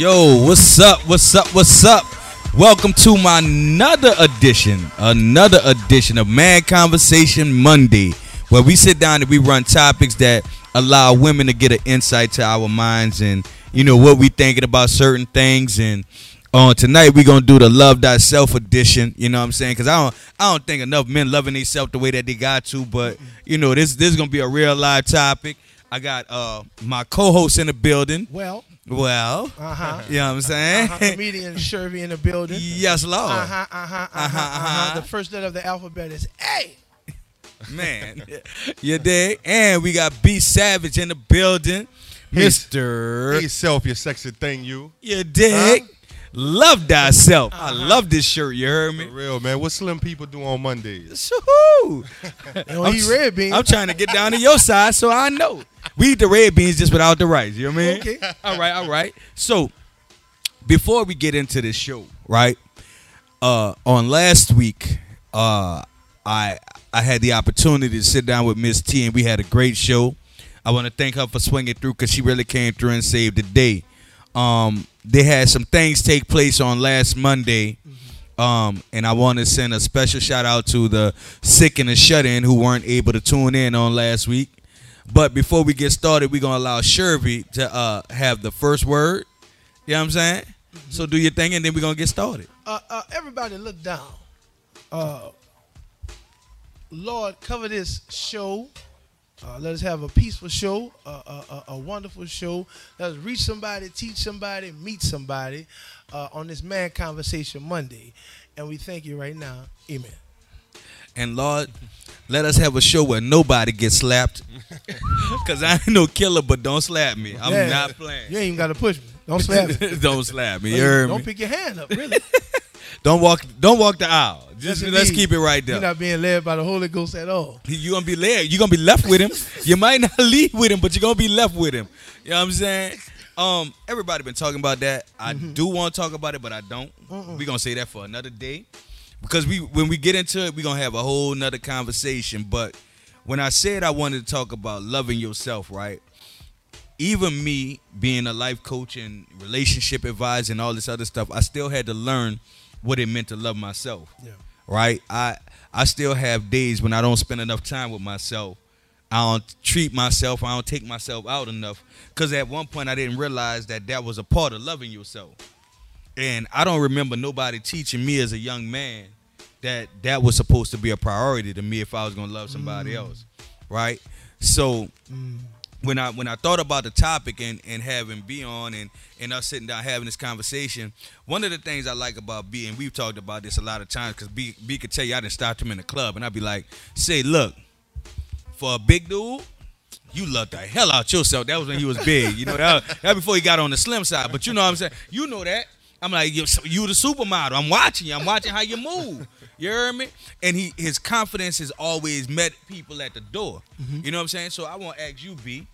Yo, what's up? What's up? What's up? Welcome to my another edition, another edition of Man Conversation Monday, where we sit down and we run topics that allow women to get an insight to our minds and you know what we thinking about certain things and on tonight we gonna do the love thyself edition you know what i'm saying because i don't i don't think enough men loving themselves the way that they got to but you know this this is gonna be a real live topic i got uh my co-host in the building Well, well uh huh. you know what i'm saying Uh-huh. Comedian Shervy in the building. yes lord Uh huh. Uh huh. Uh Uh-huh, uh-huh. The first letter of the alphabet is A. man you dig and we got b savage in the building mr Hey, self, you sexy thing, you. you dig love thyself i Uh-huh. love this shirt you heard me For real, man. What slim people do on Mondays? Shoo-hoo. And when he red bean. I'm trying to get down to your side so I know. We eat the red beans just without the rice. You know what I mean? Okay. All right, all right. So before we get into this show, right? Uh on last week, uh I I had the opportunity to sit down with Miss T and we had a great show. I want to thank her for swinging through because she really came through and saved the day. Um, they had some things take place on last Monday. Um, and I want to send a special shout out to the sick and the shut in who weren't able to tune in on last week. But before we get started, we're gonna allow Shervy to uh, have the first word. You know what I'm saying? So do your thing, and then we're gonna get started. Uh, uh, everybody look down. Uh, Lord, cover this show. Uh, let us have a peaceful show, uh, a, a, a wonderful show. Let us reach somebody, teach somebody, meet somebody uh, on this Man Conversation Monday. And we thank you right now. Amen. And Lord, let us have a show where nobody gets slapped. Cause I ain't no killer, but don't slap me. I'm Yeah. not playing. You ain't even got to push me. Don't slap me. don't slap me. You heard Don't me? pick your hand up, really. Don't walk. Don't walk the aisle. Just Yes, let's keep it right there. You're not being led by the Holy Ghost at all. you gonna be led. you gonna be left with him. You might not leave with him, but you're gonna be left with him. You know what I'm saying? Um, everybody been talking about that. I Mm-hmm. do want to talk about it, but I don't. We're gonna say that for another day. Because we when we get into it, we're gonna have a whole nother conversation. But when I said I wanted to talk about loving yourself, right? Even me being a life coach and relationship advisor and all this other stuff, I still had to learn what it meant to love myself Yeah. right? I I still have days when I don't spend enough time with myself. I don't treat myself. I don't take myself out enough. Cause at one point I didn't realize that that was a part of loving yourself. And I don't remember nobody teaching me as a young man that that was supposed to be a priority to me if I was gonna love somebody mm. else, right? So mm. when I when I thought about the topic and, and having B on and, and us sitting down having this conversation, one of the things I like about B, and we've talked about this a lot of times, because B, B could tell you I didn't stop him in the club, and I'd be like, say, look, for a big dude, you love the hell out yourself. That was when he was big. You know, that, that before he got on the slim side. But you know what I'm saying? You know that. I'm like, you, you the supermodel. I'm watching you. I'm watching how you move. You heard me? And he his confidence has always met people at the door. Mm-hmm. You know what I'm saying? So I want to ask you, B,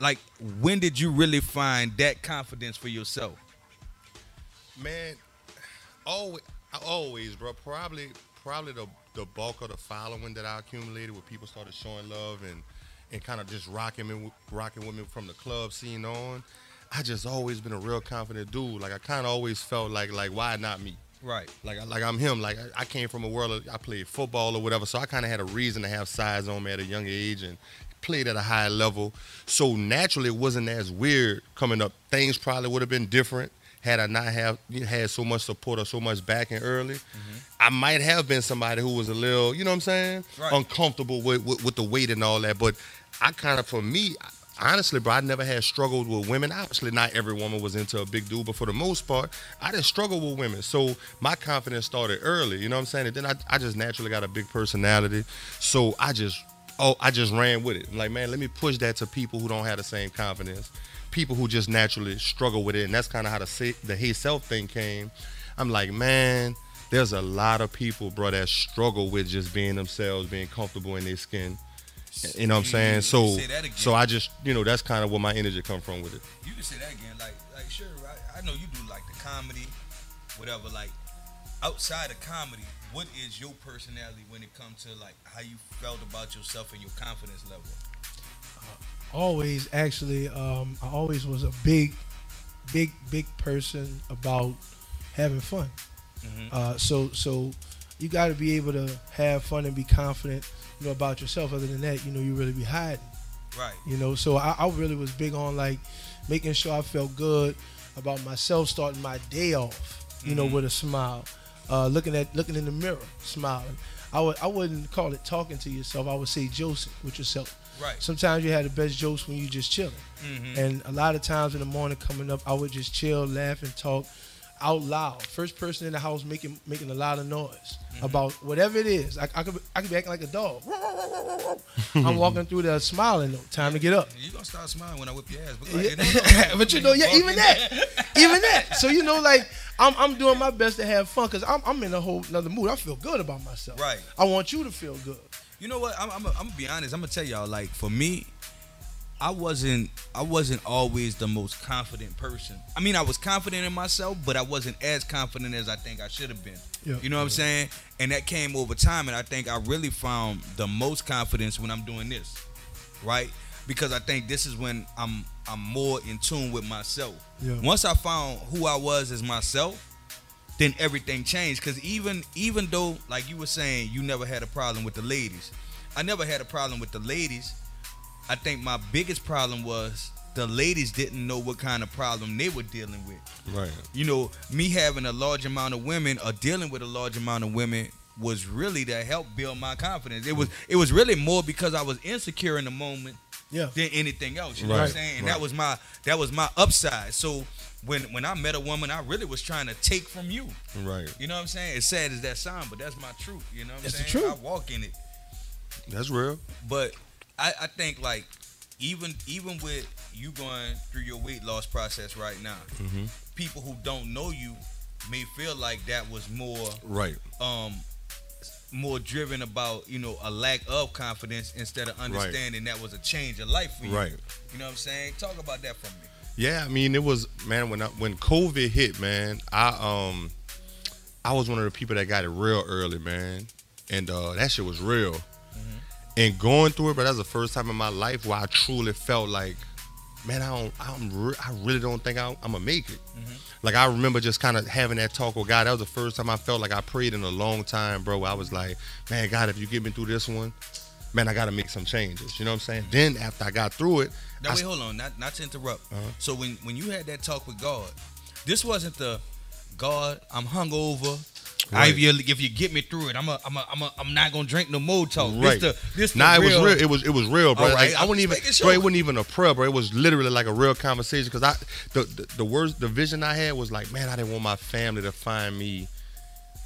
like, when did you really find that confidence for yourself? Man, always, always, bro. Probably, probably the the bulk of the following that I accumulated, where people started showing love and and kind of just rocking me, rocking with me from the club scene on. I just always been a real confident dude. Like I kind of always felt like like why not me? Right. Like like I'm him. Like I, I came from a world of I played football or whatever, so I kind of had a reason to have size on me at a young age and played at a high level. So naturally, it wasn't as weird coming up. Things probably would have been different had I not have had so much support or so much backing early. Mm-hmm. I might have been somebody who was a little, you know what I'm saying, Right. uncomfortable with, with with the weight and all that. But I kind of, for me. Honestly, bro, I never had struggled with women. Obviously, not every woman was into a big dude, but for the most part, I didn't struggle with women. So my confidence started early, you know what I'm saying? And then I, I just naturally got a big personality. So I just oh, I just ran with it. Like, man, let me push that to people who don't have the same confidence. People who just naturally struggle with it. And that's kind of how the the hey self thing came. I'm like, man, there's a lot of people, bro, that struggle with just being themselves, being comfortable in their skin. You know what I'm saying? So Say that again. so I just you know, that's kind of where my energy come from with it. You can say that again. Like, like sure, I, I know you do like the comedy, whatever. Like, outside of comedy, what is your personality when it comes to like how you felt about yourself and your confidence level? always actually um, I always was a big big big person about having fun. Mhm. Uh, so so you got to be able to have fun and be confident, you know, about yourself. Other than that, you know, you really be hiding. Right. You know, so I, I really was big on like making sure I felt good about myself, starting my day off, you know, Mhm. with a smile, uh, looking at looking in the mirror, smiling. I would I wouldn't call it talking to yourself. I would say Joseph with yourself. Right. Sometimes you have the best jokes when you just chilling, Mhm. and a lot of times in the morning coming up, I would just chill, laugh, and talk out loud. First person in the house making making a lot of noise mm-hmm. about whatever it is. I, I could I could be acting like a dog. I'm walking through there smiling. though. Time to get up. You gonna start smiling when I whip your ass? But, Yeah. but you know, yeah, even that, even that. So you know, like I'm, I'm doing my best to have fun because I'm, I'm in a whole another mood. I feel good about myself. Right. I want you to feel good. You know what? I'm, I'm, I'm gonna be honest. I'm gonna tell y'all. Like for me, I wasn't I wasn't always the most confident person. I mean, I was confident in myself, but I wasn't as confident as I think I should have been. Yeah. You know what I'm saying? And that came over time, and I think I really found the most confidence when I'm doing this, right? Because I think this is when I'm I'm more in tune with myself. Yeah. Once I found who I was as myself, then everything changed. Cause even even though, like you were saying, you never had a problem with the ladies, I never had a problem with the ladies. I think my biggest problem was the ladies didn't know what kind of problem they were dealing with. Right. You know, me having a large amount of women or dealing with a large amount of women was really to help build my confidence. It was it was really more because I was insecure in the moment Yeah. than anything else. You know what I'm Right, saying? And right. that was my that was my upside. So when when I met a woman, I really was trying to take from you. Right. You know what I'm saying? As sad as that sound, but that's my truth. You know what I'm That's the truth. I walk in it. That's real. But I, I think like even even with you going through your weight loss process right now, Mhm. people who don't know you may feel like that was more Right. um more driven about you know a lack of confidence instead of understanding that was a change of life for you. Right. You know what I'm saying? Talk about that for me. Yeah, I mean, it was man when I, when COVID hit, man. I um, I was one of the people that got it real early, man, and uh, that shit was real. And going through it, but that's the first time in my life where I truly felt like, man, I don't, I'm, re- I really don't think I'm, I'm gonna make it. Like I remember just kind of having that talk with God. That was the first time I felt like I prayed in a long time, bro. I was like, man, God, if you get me through this one, man, I got to make some changes. You know what I'm saying? Then after I got through it, Now I wait, hold on, not not to interrupt. Uh-huh. So when when you had that talk with God, this wasn't the God, I'm hungover. I, if, you, if you get me through it, I'm a, I'm a, I'm a, I'm not gonna drink no more talk. Right. This the, this the Nah, it was real- real. It was it was real, bro. Right, Like, I wouldn't even, making bro. It wasn't even a prayer, bro. It was literally like a real conversation. Cause I, the, the the words, the vision I had was like, man, I didn't want my family to find me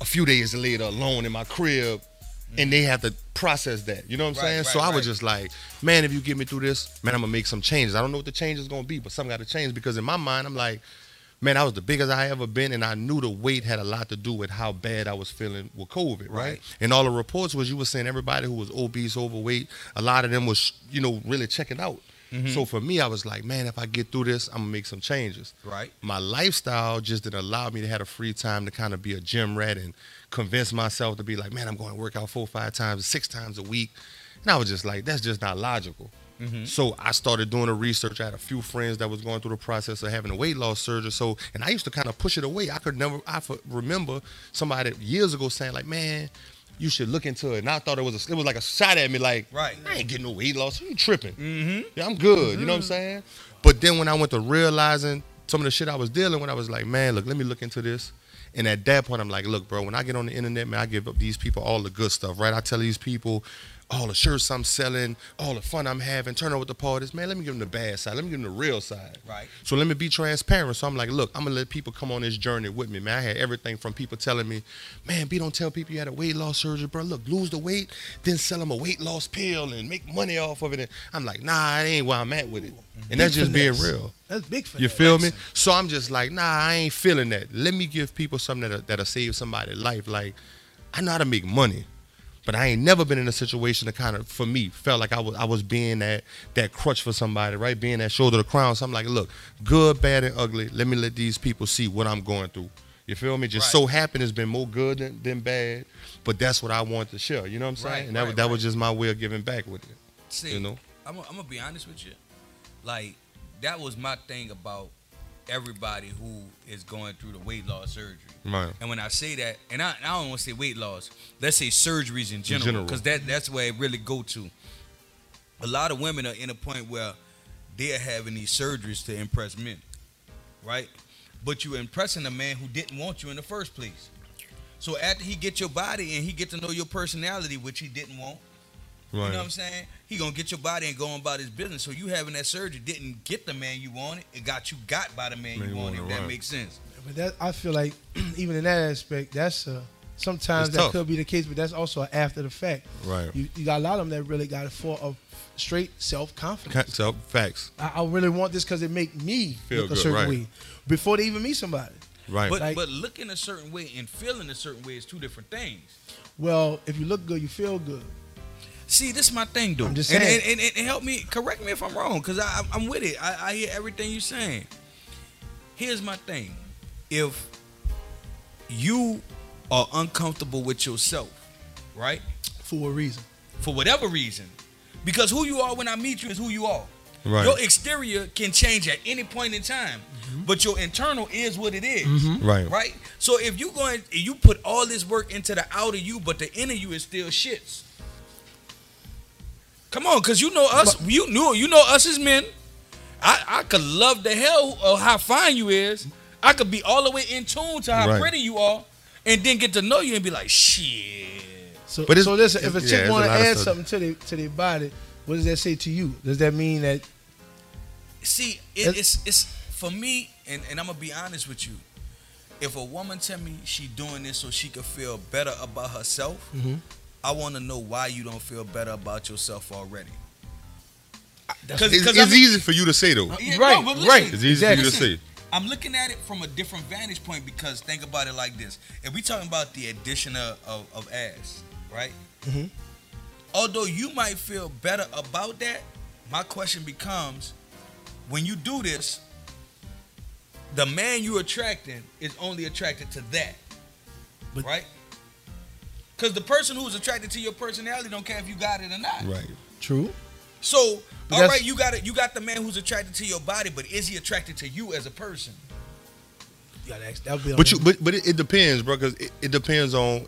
a few days later alone in my crib, and they have to process that. You know what I'm Mm. Right, saying? right, so I was just like, man, if you get me through this, man, I'm gonna make some changes. I don't know what the change is gonna be, but something got to change because in my mind, I'm like. Man, I was the biggest I ever been, and I knew the weight had a lot to do with how bad I was feeling with COVID, right? Right. And all the reports was you were saying everybody who was obese, overweight, a lot of them was, you know, really checking out. Mm-hmm. So for me, I was like, man, if I get through this, I'm gonna make some changes. Right. My lifestyle just didn't allow me to have a free time to kind of be a gym rat and convince myself to be like, man, I'm going to work out four, five times, six times a week. And I was just like, that's just not logical. Mm-hmm. So I started doing the research. I had a few friends that was going through the process of having a weight loss surgery. So, and I used to kind of push it away. I could never, I remember somebody years ago saying like, man, you should look into it. And I thought it was a, it was like a shot at me, like, Right. I ain't getting no weight loss. You tripping? Mm-hmm. Yeah, I'm good. You know what I'm saying? But then when I went to realizing some of the shit I was dealing with, I was like, man, look, let me look into this. And at that point, I'm like, look, bro, when I get on the internet, man, I give up these people all the good stuff, right? I tell these people all the shirts I'm selling, all the fun I'm having, turn over with the parties. Man, let me give them the bad side. Let me give them the real side. Right. So let me be transparent. So I'm like, look, I'm gonna let people come on this journey with me, man. I had everything from people telling me, man, B, don't tell people you had a weight loss surgery, bro. Look, lose the weight, then sell them a weight loss pill and make money off of it. And I'm like, nah, that ain't where I'm at with it. And that's just being real. That's big for You feel me? So I'm just like, nah, I ain't feeling that. Let me give people something that'll, that'll save somebody's life. Like, I know how to make money, but I ain't never been in a situation that kind of, for me, felt like I was I was being that that crutch for somebody, right? Being that shoulder to crown. So I'm like, look, good, bad, and ugly. Let me let these people see what I'm going through. You feel me? Just Right. so happen it's been more good than, than bad, but that's what I want to share. You know what I'm saying? Right, and that, right, was that was just my way of giving back with it. See, You know? I'm, I'm gonna be honest with you. Like that was my thing about everybody who is going through the weight loss surgery. Right. And when I say that, and I, I don't want to say weight loss, let's say surgeries in general, because that that's where it really go to. A lot of women are in a point where they're having these surgeries to impress men, right? But you're impressing a man who didn't want you in the first place. So after he get your body and he get to know your personality, which he didn't want, Right. you know what I'm saying? He gonna get your body and go on about his business. So you having that surgery didn't get the man you wanted. It got you got by the man, Man you you wanted. If that right. makes sense. But that I feel like even in that aspect, that's uh, sometimes It's that tough. could be the case, but that's also after the fact. Right. You, you got a lot of them that really got it for of straight self confidence. So facts. I, I really want this because it make me Feel look a good, certain right. way before they even meet somebody. Right. But Like- but looking a certain way and feeling a certain way is two different things. Well, if you look good, you feel good. See, this is my thing, dude. I'm just and, saying. and, and, and help me, correct me if I'm wrong, because I'm I'm with it. I, I hear everything you're saying. Here's my thing: if you are uncomfortable with yourself, right, For a reason. for whatever reason, because who you are when I meet you is who you are. Right. Your exterior can change at any point in time, mm-hmm. but your internal is what it is. Mm-hmm. Right. Right. So if you going, you put all this work into the outer you, but the inner you is still shits. Come on, cause you know us. you knew you know us as men. I, I could love the hell of how fine you is. I could be all the way in tune to how Right. pretty you are, and then get to know you and be like, shit. So, But so listen, if a chick yeah, want to add something to their to their body, what does that say to you? Does that mean that See, it, it's it's for me, and, and I'm gonna be honest with you. If a woman tell me she doing this so she could feel better about herself, Mhm. I want to know why you don't feel better about yourself already. That's- Cause, it's I'm- easy for you to say though. Yeah, Right, no, listen, right. It's easy Exactly. for you to Listen, say. I'm looking at it from a different vantage point because think about it like this: if we talking about the addition of, of, of ass, right? Mm-hmm. Although you might feel better about that, my question becomes: when you do this, the man you're attracting is only attracted to that, But- right? Because the person who's attracted to your personality don't care if you got it or not. Right. true? So, But all that's- right, you got it. You got the man who's attracted to your body, but is he attracted to you as a person? Yeah, that's, that'll be. But you, but but it, it depends, bro. Because it, it depends on.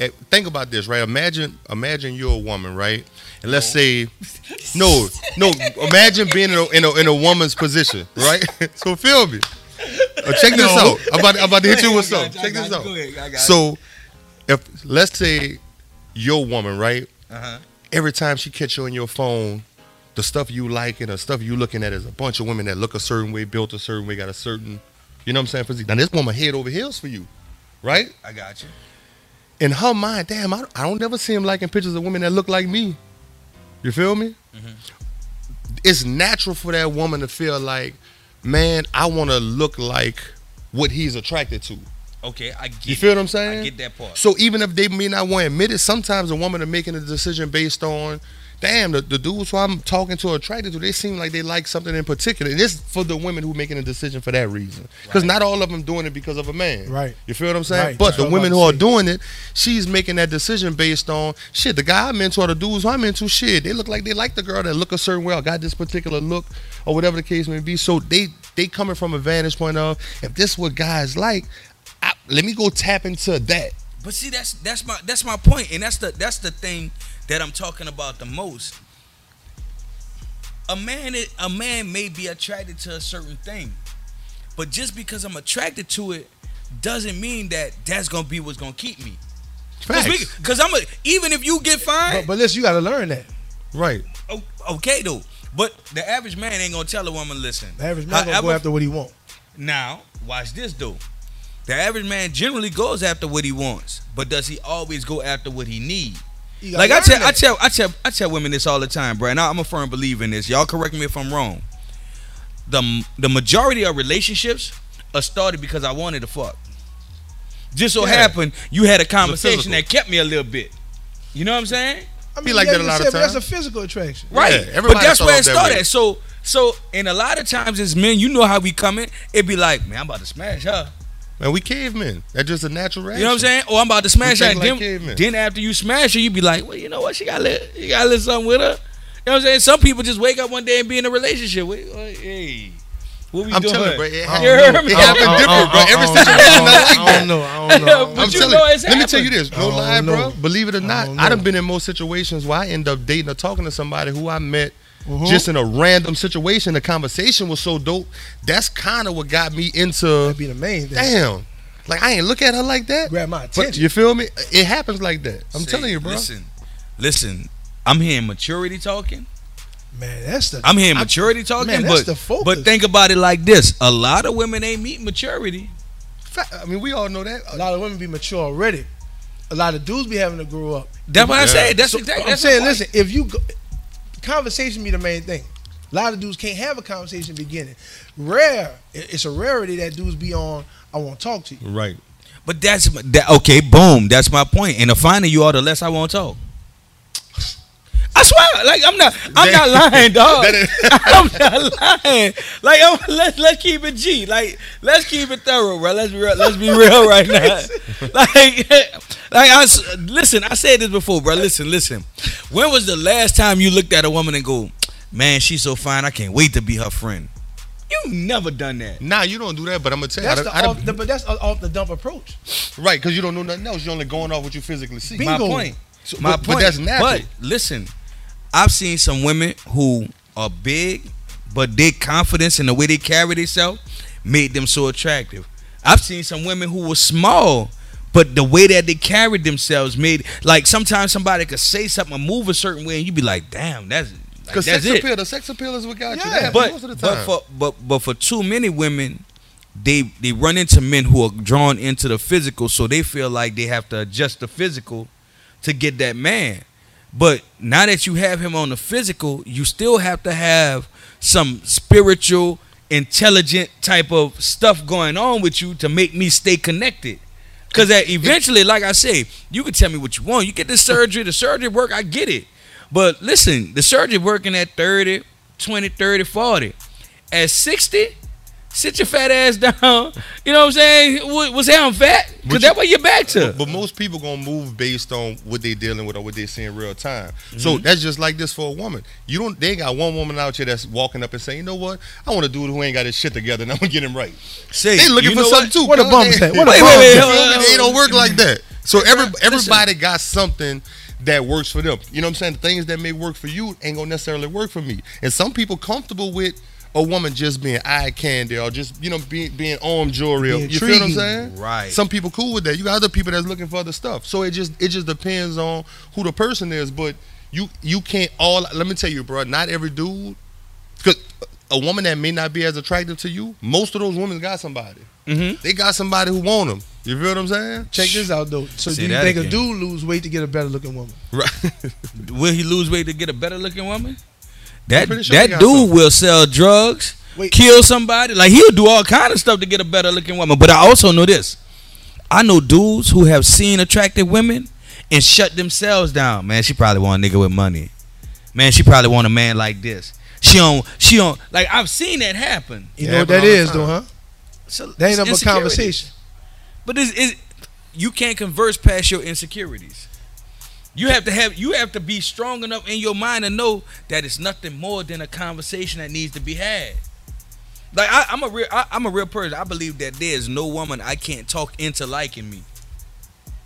eh, Think about this, right? Imagine, imagine you're a woman, right? And let's say, no, no. Imagine being in a, in a in a woman's position, right? so feel me. Uh, check this No. out. I'm about, I'm about to hit you with I got something. Check this out. Go ahead, So, if let's say your woman, right? Uh huh. every time she catch you on your phone, the stuff you like and the stuff you looking at is a bunch of women that look a certain way, built a certain way, got a certain, you know what I'm saying, physique. Now this woman head over heels for you, right? I got you. In her mind, damn, I, I don't never see him liking pictures of women that look like me. You feel me? It's natural for that woman to feel like, man, I want to look like what he's attracted to. Okay, I get. You feel it. what I'm saying? I get that part. So even if they may not want to admit it, sometimes a woman are making a decision based on, damn, the, the dudes who I'm talking to or attracted to, they seem like they like something in particular. And this for the women who making a decision for that reason. Because Right. not all of them doing it because of a man. Right. You feel what I'm saying? Right. But That's the women who are doing it, she's making that decision based on shit. The guy I'm into or the dudes who I'm into, shit, they look like they like the girl that look a certain way or got this particular look or whatever the case may be. So they they coming from a vantage point of if this what guys like, I, let me go tap into that. But see, that's that's my that's my point, and that's the that's the thing that I'm talking about the most. A man, i- a man may be attracted to a certain thing, but just because I'm attracted to it, doesn't mean that that's gonna be what's gonna keep me. Facts. Because I'm a, even if you get fine, But, but listen, you got to learn that. Right. okay though. But the average man ain't gonna tell a woman, listen. The average man gonna go after what he want. Now, watch this though. The average man generally goes after what he wants, but does he always go after what he needs? Like I learn tell, I tell, I tell, I tell women this all the time, bro. And I- I'm a firm believer in this. Y'all correct me if I'm wrong. The the majority of relationships are started because I wanted to fuck. Just so Yeah. happened you had a conversation that kept me a little bit. You know what I'm saying? I Be like that a you lot of said, but That's a physical attraction. Right. Yeah, but that's where it started. way. So so and a lot of times as men, you know how we coming. It be like, man, I'm about to smash her. Man, we cavemen. That's just a natural reaction. You know what I'm saying? Or I'm about to smash that. think like then, then after you smash her, you be like, well, you know what? She got lit. You got a little something with her. You know what I'm saying? Some people just wake up one day and be in a relationship with. Hey, What we I'm doing? telling you, bro. It You happened, heard me? it happened different, bro. Every I don't- situation not like I that. don't know. I don't know. But I'm you telling know it's let me tell you this, no lie, don't bro. Believe it or not, don't I done been in most situations where I end up dating or talking to somebody who I met Mhm. just in a random situation. The conversation was so dope. That's kind of what got me into. That'd be the main thing. Damn, like I ain't look at her like that. Grab my But attention. you feel me? It happens like that. I'm Say, telling you, bro. Listen, listen. I'm hearing maturity talking. Man, that's the. I'm hearing I- maturity talking, man, that's but the focus. but think about it like this: a lot of women ain't meet maturity. I mean, we all know that. a lot of women be mature already. A lot of dudes be having to grow up. That's what I Yeah. said. That's So, exactly. I'm that's saying, listen, if you go, conversation be the main thing. A lot of dudes can't have a conversation beginning. Rare, it's a rarity that dudes be on. I want to talk to you. Right. But that's that. Okay, boom. That's my point. And the finer you are, the less I want to talk. I swear, like I'm not, I'm not lying, dog. That is- I'm not lying. Like, I'm, let's let's keep it G. Like, let's keep it thorough, bro. Let's be real, let's be real right now. Like, like I s- listen. I said this before, bro. Listen, listen. When was the last time you looked at a woman and go, "Man, she's so fine. I can't wait to be her friend." You never done that. Nah, you don't do that, but I'm gonna tell you, That's I, the, I done- off, the, but that's a- off the dump approach. right? Because you don't know nothing else. You're only going off what you physically see. Bingo. My point. So- My but, point. but that's natural. But listen, I've seen some women who are big, but their confidence and the way they carry themselves made them so attractive. I've seen some women who were small, but the way that they carried themselves made like sometimes somebody could say something or move a certain way, and you'd be like, "Damn, that's like, Because that's sex it." appeal, the sex appeal is what got you. Yeah, That happens But most of the but time. for but but for too many women, they they run into men who are drawn into the physical, so they feel like they have to adjust the physical to get that man. But now that you have him on the physical, you still have to have some spiritual, intelligent type of stuff going on with you to make me stay connected. Cause eventually, like I say, you can tell me what you want. You get the surgery, the surgery work, I get it. But listen, the surgery working at 30, 20, 30, 40. At 60, sit your fat ass down. You know what I'm saying? What- What's I'm fat? But Because you- that's what you're back to. But, but most people gonna move based on what they dealing with or what they seeing real time. So mm-hmm. that's just like this for a woman. You don't. They ain't got one woman out here that's walking up and saying, "You know what? I want a dude who ain't got his shit together, and I'm gonna get him right." Say, They looking for know something too. What a cuz. bum They- say? What a Wait, bum wait, wait, say? hold You on, feel me? They don't work like that. So every everybody got something that works for them. You know what I'm saying? The things that may work for you ain't gonna necessarily work for me. And some people comfortable with a woman just being eye candy or just you know being being arm jewelry. Being you feel what I'm saying? Right. Some people cool with that. You got other people that's looking for other stuff. So it just it just depends on who the person is. But you you can't all. Let me tell you, bro. Not every dude. Because a woman that may not be as attractive to you, most of those women got somebody. Mhm. They got somebody who want them. You feel what I'm saying? Check this out though. So Say do you that think a dude lose weight to get a better looking woman? Right. Will he lose weight to get a better looking woman? That sure that dude something. will sell drugs, Wait. kill somebody. Like he'll do all kind of stuff to get a better looking woman. But I also know this. I know dudes who have seen attractive women and shut themselves down. Man, she probably want a nigga with money. Man, she probably want a man like this. She don't. She don't. Like I've seen that happen. You Yeah, know what but that all the is time. though, huh? So That ain't it's nothing but insecurity. conversation. But it's, it's, you can't converse past your insecurities. You have to have you have to be strong enough in your mind to know that it's nothing more than a conversation that needs to be had. Like I, I'm a real I, I'm a real person. I believe that there is no woman I can't talk into liking me.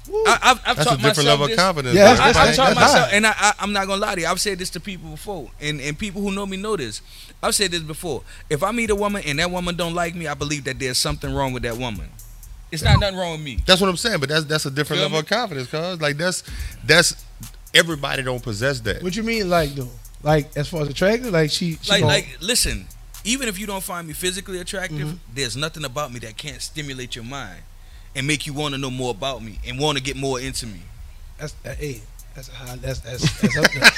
I, I've, I've That's a different myself level of confidence. Yeah, bro. I, that's- I, that's- taught that's myself, high. and I, I, I'm not gonna lie to you. I've said this to people before, and and people who know me know this. I've said this before. If I meet a woman and that woman don't like me, I believe that there's something wrong with that woman. It's not nothing wrong with me. That's what I'm saying, but that's that's a different Feel level me? of confidence, cause like that's that's everybody don't possess that. What you mean, like though? Like as far as attractive, like she, she like gon- like listen even if you don't find me physically attractive Mhm. there's nothing about me that can't stimulate your mind and make you want to know more about me and want to get more into me That's that, hey, that's a high. That's that's that's up there.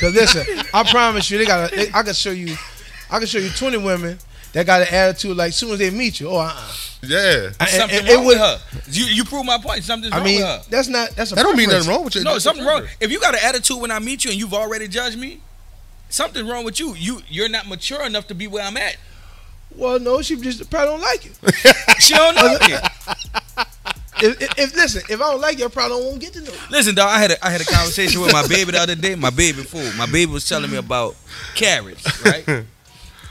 Cause listen, I promise you, they got. I can show you. I can show you twenty women that got an attitude like soon as they meet you. Oh, uh-uh. Yeah, I- something and- and wrong with- with her you, you prove my point something's I wrong mean, with her that's not. That's a that don't mean nothing wrong with you. no something wrong if you got an attitude when i meet you and you've already judged me something's wrong with you you you're not mature enough to be where i'm at Well, no, she just probably don't like it. she don't know me If, if, if listen, if I don't like you, I probably won't get to know you. Listen, dog. I had a, I had a conversation with my baby the other day. My baby fool. My baby was telling me about carrots, right?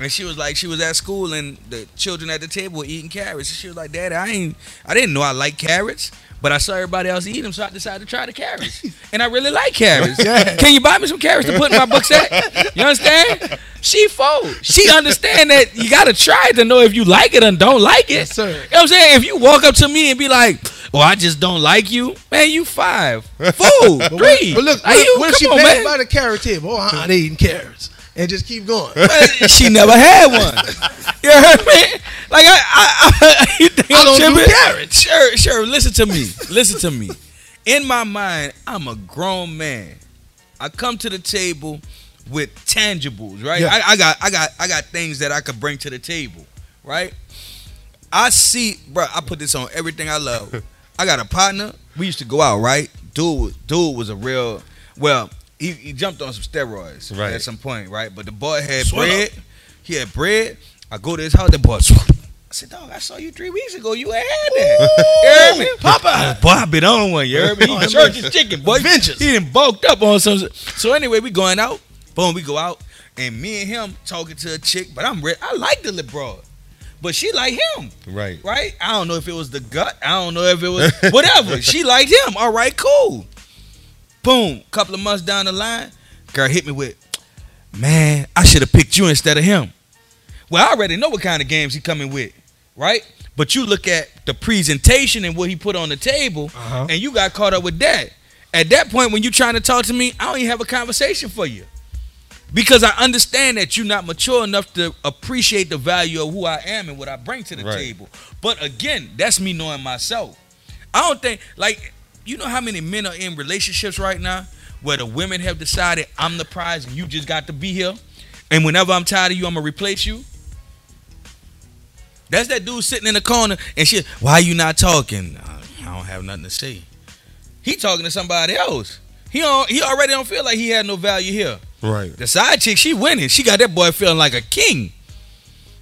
and she was like, she was at school and the children at the table were eating carrots. And she was like, Daddy, I ain't, I didn't know I like carrots, but I saw everybody else eat them, so I decided to try the carrots. And I really like carrots. Yeah. Can you buy me some carrots to put in my book set? You understand? She fold. She understand that you gotta try to know if you like it and don't like it. Yes, sir. You know what I'm saying? If you walk up to me and be like, "Well, I just don't like you," man, you five, fool, But, three. but look, what, you- what if she on, passed man. by the carrot table? Oh, I ain't eating carrots. And just keep going. she never had one. You heard me? Like I, I, I you think I don't do carrots. Sure, sure. Listen to me. Listen to me. In my mind, I'm a grown man. I come to the table with tangibles, right? Yeah. I, I got, I got, I got things that I could bring to the table, right? I see, bro. I put this on everything I love. I got a partner. We used to go out, right? Dude, dude was a real. Well, he, he jumped on some steroids Right. at some point, right? But the boy had Swell bread. He had bread. I go to his house. The boy. I said, dog, I saw you three weeks ago. You had that. you heard me? Popeye. Oh, boy, I been on one. You heard me? Oh, he church his chicken, boy. Adventures. He done bulked up on some. So anyway, we going out. Boom, we go out, and me and him talking to a chick. But I'm re- I like the little broad, but she like him, Right. right? I don't know if it was the gut. I don't know if it was whatever. she liked him. All right, cool. Boom. Couple of months down the line, girl hit me with, man, I should have picked you instead of him. Well, I already know what kind of games he coming with, right? But you look at the presentation and what he put on the table, Uh-huh. and you got caught up with that. At that point, when you trying to talk to me, I don't even have a conversation for you. Because I understand that you're not mature enough to appreciate the value of who I am and what I bring to the Right. table. But again, that's me knowing myself. I don't think like you know how many men are in relationships right now where the women have decided I'm the prize and you just got to be here, and whenever I'm tired of you, I'm gonna replace you. That's that dude sitting in the corner and shit. Why you not talking? "Uh, I don't have nothing to say. He talking to somebody else. He don't, he already don't feel like he had no value here. Right. The side chick, she winning. She got that boy feeling like a king.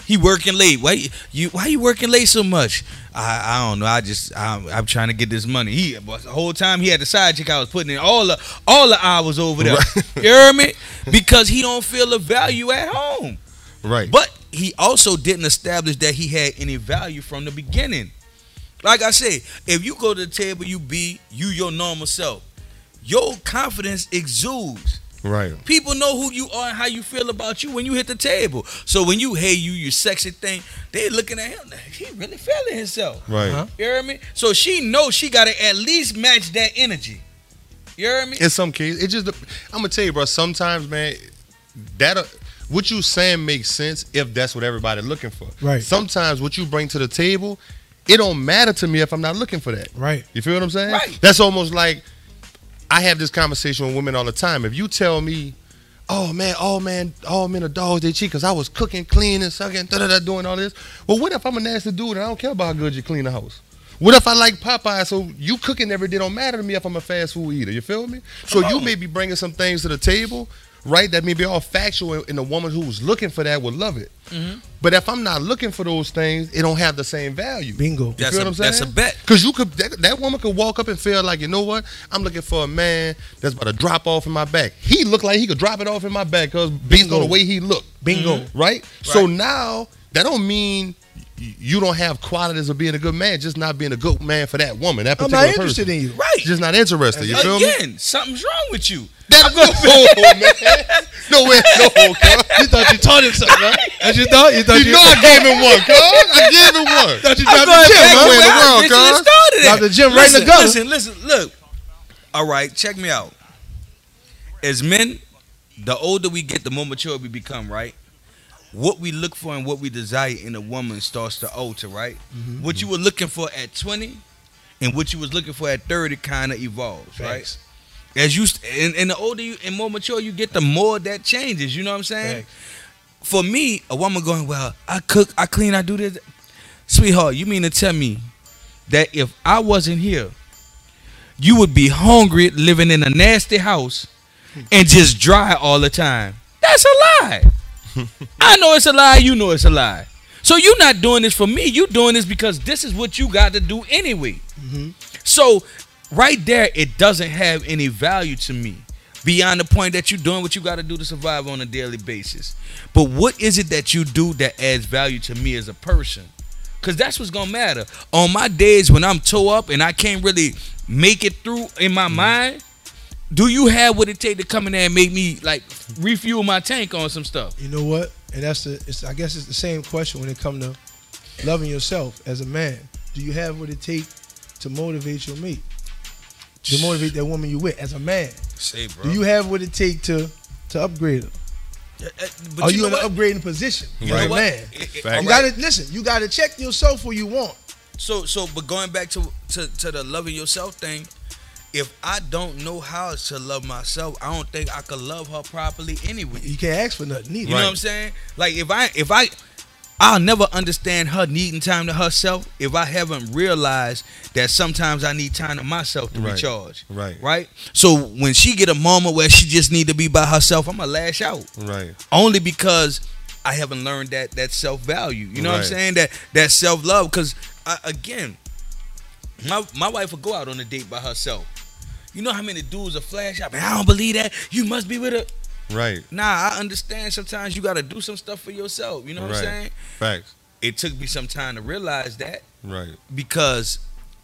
He working late. Why you why you working late so much? I, I don't know. I just I'm, I'm trying to get this money. He but the whole time he had the side chick. I was putting in all the all the hours over there. You hear me? Because he don't feel the value at home. Right. But he also didn't establish that he had any value from the beginning. Like I say, if you go to the table, you be you your normal self. Your confidence exudes. Right. People know who you are and how you feel about you when you hit the table. So when you hey you your sexy thing, they looking at him. He really feeling himself. Right. Huh? You hear me? So she knows she got to at least match that energy. You hear me? In some cases, it just I'm gonna tell you, bro. Sometimes, man, that uh, what you saying makes sense if that's what everybody looking for. Right. Sometimes what you bring to the table, it don't matter to me if I'm not looking for that. Right. You feel what I'm saying? Right. That's almost like I have this conversation with women all the time. If you tell me, oh man, oh man, all men are dogs, they cheat because I was cooking, cleaning, sucking, da da da, doing all this. Well, what if I'm a nasty dude and I don't care about how good you clean the house? What if I like Popeye? So you cooking every day don't matter to me if I'm a fast food eater. You feel me? So you may be bringing some things to the table, right? That may be all factual, and the woman who's looking for that would love it. Mm-hmm. But if I'm not looking for those things, it don't have the same value. Bingo. You That's feel a- what I'm saying? that's a bet. Cause you could that, that woman could walk up and feel like, you know what? I'm looking for a man that's about to drop off in my back. He looked like he could drop it off in my back because based Bingo. on the way he looked. Bingo. Right? So now that don't mean y- you don't have qualities of being a good man, just not being a good man for that woman, that particular I'm not interested person. in you. right. Just not interested. You feel me? Again, something's wrong with you. That, no, oh, man. No way, no, cuz. You thought you taught him something, right? That's you thought? You thought You know I gave him one, cuz. I gave him one. thought you I'm dropped the gym, huh? to where Way in the world, cuz. started at. The gym right in the gutter. Listen, listen, look. All right, check me out. As men, the older we get, the more mature we become, right? What we look for and what we desire in a woman starts to alter, right? Mm-hmm. What you were looking for at 20 and what you was looking for at 30 kind of evolves, right? As you st- and, and the older you and more mature you get, the more that changes. You know what I'm saying? Facts. For me, a woman going, well, I cook, I clean, I do this. Sweetheart, you mean to tell me that if I wasn't here, you would be hungry, living in a nasty house, and just dry all the time? That's a lie. I know it's a lie. You know it's a lie. So you're not doing this for me. You're doing this because this is what you got to do anyway. Mm-hmm. So right there, it doesn't have any value to me. beyond the point that you're doing what you got to do to survive on a daily basis. But what is it that you do that adds value to me as a person? Cause that's what's gonna matter. On my days when I'm toe up and I can't really make it through in my mm-hmm. mind, do you have what it take to come in there and make me like refuel my tank on some stuff? You know what? And that's the. It's, I guess it's the same question when it comes to loving yourself as a man. Do you have what it take to motivate your mate? To motivate that woman you with as a man. Say, bro. Do you have what it take to to upgrade her? Uh, but Are you, know in an what? upgrading position as Right. a What? man? It- it- Fact. You alright. gotta listen. You gotta check yourself where you want. So so but going back to, to to the loving yourself thing, if I don't know how to love myself, I don't think I could love her properly anyway. You can't ask for nothing either. You know what I'm saying? Like if I if I I'll never understand her needing time to herself if I haven't realized that sometimes I need time to myself to Right. recharge. Right. Right? So when she get a moment where she just need to be by herself, I'm gonna lash out. Right. Only because I haven't learned that that self value. You know what I'm saying? That that self love. Because uh, again, my my wife will go out on a date by herself. You know how many dudes are flash out? Man, I don't believe that. You must be with her. Right. Nah, I understand. Sometimes you got to do some stuff for yourself. You know what Right. I'm saying? Facts. It took me some time to realize that Right. because,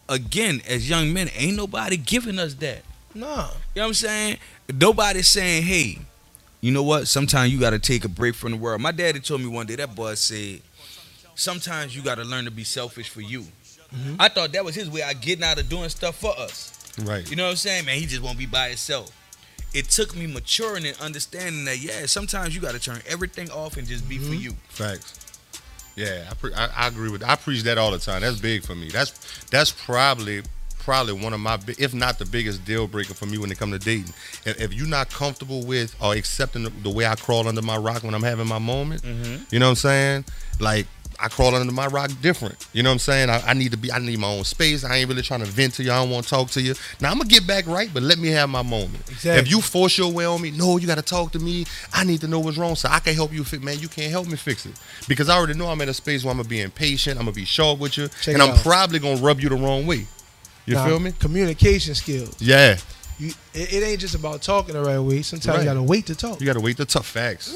again, as young men, ain't nobody giving us that. Nah. You know what I'm saying? Nobody's saying, hey, you know what? Sometimes you got to take a break from the world. My daddy told me one day, that boy said, sometimes you got to learn to be selfish for you. Mhm. I thought that was his way of getting out of doing stuff for us. Right. You know what I'm saying? Man, he just won't be by himself. It took me maturing and understanding that, yeah, sometimes you got to turn everything off and just be for Mhm. you. Facts. Yeah, I, pre- I I agree with. That. I preach that all the time. That's big for me. That's that's probably probably one of my, if not the biggest deal breaker for me when it comes to dating. If, if you're not comfortable with or accepting the, the way I crawl under my rock when I'm having my moment, Mm-hmm. you know what I'm saying? Like I crawl under my rock different. You know what I'm saying? I, I need to be. I need my own space. I ain't really trying to vent to you. I don't want to talk to you. Now I'm gonna get back right, but let me have my moment. Exactly. If you force your way on me, no, you got to talk to me. I need to know what's wrong, so I can help you fix. Man, you can't help me fix it because I already know I'm in a space where I'm gonna be impatient. I'm gonna be sharp with you, Check and I'm out. probably gonna rub you the wrong way. You Nah, feel me? Communication skills. Yeah, You, it, it ain't just about talking the right way. Sometimes Right. you gotta wait to talk. you gotta wait the tough facts.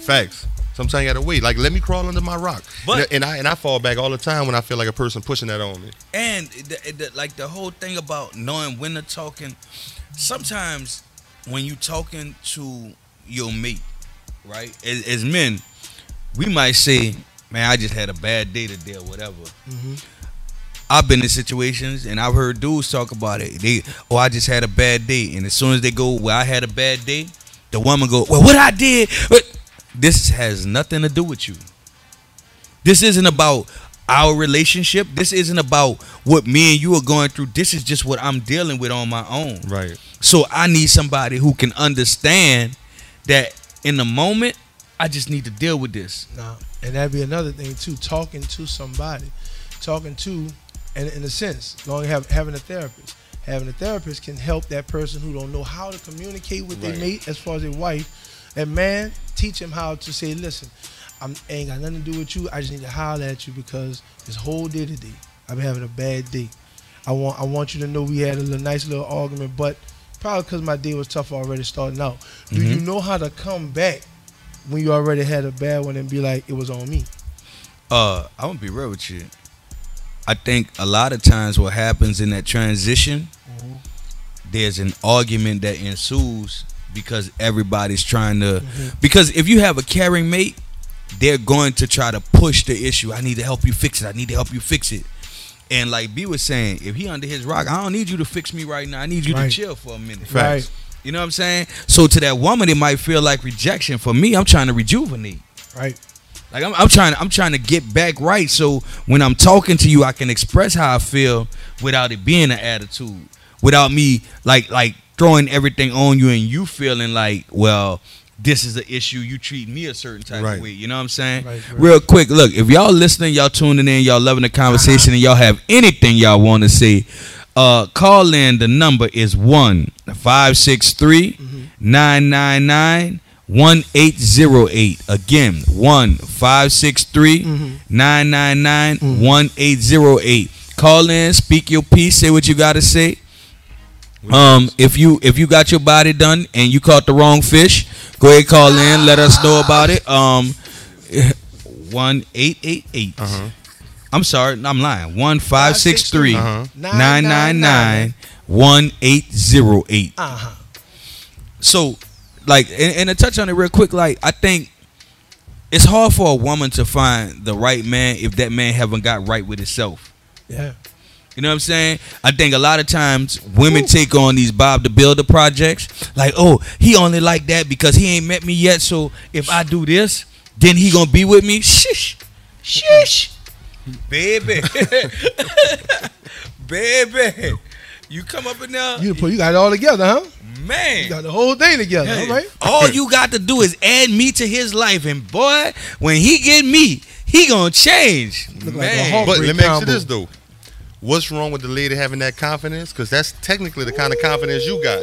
Facts. Sometimes you gotta wait. Like let me crawl under my rock. But- and I and I fall back all the time when I feel like a person pushing that on me. And the, the, like the whole thing about knowing when to talking, sometimes when you talking to your mate, right? As, as men, we might say, "Man, I just had a bad day today," or whatever. hmm I've been in situations and I've heard dudes talk about it. They, oh, I just had a bad day, and as soon as they go, well, I had a bad day, the woman go, well, what I did, this has nothing to do with you. This isn't about our relationship. This isn't about what me and you are going through. This is just what I'm dealing with on my own. Right. So I need somebody who can understand that in the moment, I just need to deal with this. Nah, and that'd be another thing too. Talking to somebody, talking to, and in a sense, going have having a therapist. Having a therapist can help that person who don't know how to communicate with their mate as far as their wife. And man, teach him how to say, listen, I'm ain't got nothing to do with you. I just need to holler at you because this whole day today, I've been having a bad day. I want I want you to know we had a little, nice little argument, but probably because my day was tough already starting out. Do Mhm. you know how to come back when you already had a bad one and be like, it was on me? Uh, I'm gonna be real with you. I think a lot of times what happens in that transition, there's an argument that ensues because everybody's trying to. Mhm. Because if you have a caring mate, they're going to try to push the issue. I need to help you fix it. I need to help you fix it. And like B was saying, if he under his rock, I don't need you to fix me right now. I need you Right. to chill for a minute. Facts. Right. You know what I'm saying? So to that woman, it might feel like rejection. For me, I'm trying to rejuvenate. Right. Like I'm, I'm trying, I'm trying to get back right. So when I'm talking to you, I can express how I feel without it being an attitude, without me like like throwing everything on you and you feeling like, well, this is an issue. You treat me a certain type Right. of way. You know what I'm saying? Right, right. Real quick, look, if y'all listening, y'all tuning in, y'all loving the uh-huh. conversation, and y'all have anything y'all want to say, uh, call in. The number is one five six three mm-hmm. nine nine nine. 1808 again 1 563 999 mm-hmm. mm-hmm. 1808 call in speak your piece say what you got to say Um, if you if you got your body done and you caught the wrong fish, go ahead call in. Let us know about it. Um, one eight eight eight. Uh-huh. I'm sorry, I'm lying. One five six three Uh-huh. nine nine nine one eight zero eight. Uh huh. So, like, and, and to touch on it real quick, like, I think it's hard for a woman to find the right man if that man haven't got right with himself. Yeah. You know what I'm saying? I think a lot of times women take on these Bob the Builder projects, like, oh, he only like that because he ain't met me yet. So if I do this, then he gonna be with me. Shish, shish, baby, baby. You come up in there, You put you got it all together, huh? man. You got the whole thing together. Hey, All right. All you got to do is add me to his life, and boy, when he get me, he gonna change, Look like a man. Hulk. But let me ask you this though. What's wrong with the lady having that confidence? Because that's technically the kind of confidence you got.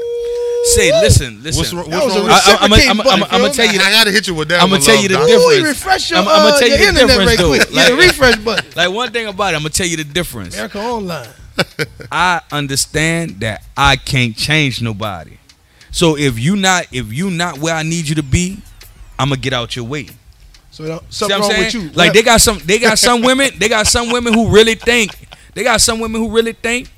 Say, listen, listen. What's, wrong- what's a wrong I- I'm- I'm- reciprocating I'm- button, I'm- I'ma tell you I gotta hit you with that. I'ma tell love, you the Doc. difference. Ooh, refresh your, I'm- I'ma uh, tell you the difference, right though. quick. Like- yeah, the refresh button. Like one thing about it, I'm gonna tell you the difference. America Online. I understand that I can't change nobody. So if you not if you not where I need you to be, I'm gonna get out your way. So uh, See something what I'm wrong saying? with you. Like they got some they got some women, they got some women who really think they got some women who really think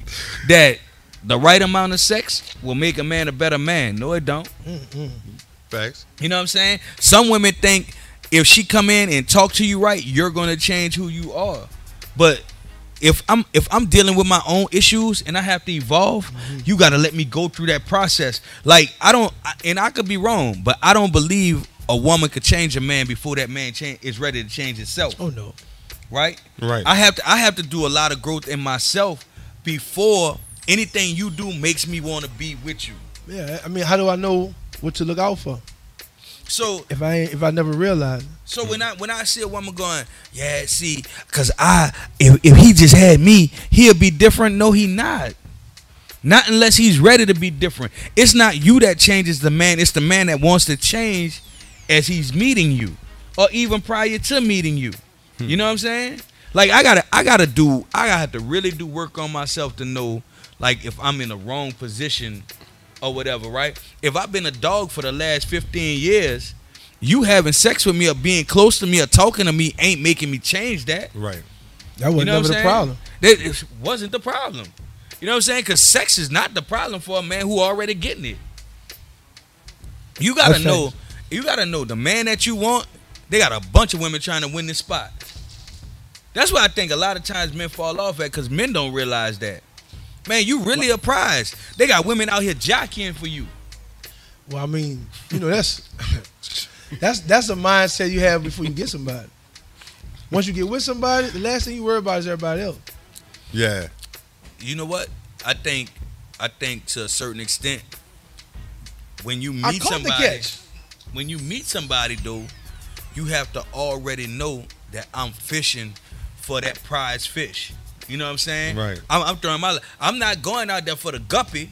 that the right amount of sex will make a man a better man. No, it don't. Facts. You know what I'm saying? Some women think if she come in and talk to you right, you're gonna change who you are. But if I'm if I'm dealing with my own issues and I have to evolve, Mm-hmm. you got to let me go through that process. Like I don't, I- and I could be wrong, but I don't believe a woman could change a man before that man change, is ready to change himself. oh no. Right? Right. I have to I have to do a lot of growth in myself before anything you do makes me want to be with you. Yeah. I mean, how do I know what to look out for So if I if I never realize? So when I when I see a woman going, yeah, see, cause I if if he just had me, he'll be different. No, he not. Not unless he's ready to be different. It's not you that changes the man. It's the man that wants to change as he's meeting you, or even prior to meeting you. You know what I'm saying? Like I gotta I gotta do I gotta have to really do work on myself to know like if I'm in the wrong position or whatever, right? If I've been a dog for the last 15 years, you having sex with me or being close to me or talking to me ain't making me change that. Right. That wasn't You know never the problem. That it wasn't the problem. You know what I'm saying? Because sex is not the problem for a man who already getting it. You gotta That's know. facts. You gotta know the man that you want. They got a bunch of women trying to win this spot. That's why I think a lot of times men fall off at because men don't realize that. Man, you really a prize. They got women out here jockeying for you. Well, I mean, you know, that's that's that's a mindset you have before you get somebody. Once you get with somebody, the last thing you worry about is everybody else. Yeah. You know what? I think, I think to a certain extent, when you I meet the somebody, catch. when you meet somebody though, you have to already know that I'm fishing for that prize fish. You know what I'm saying? Right. I'm, I'm throwing my. I'm not going out there for the guppy.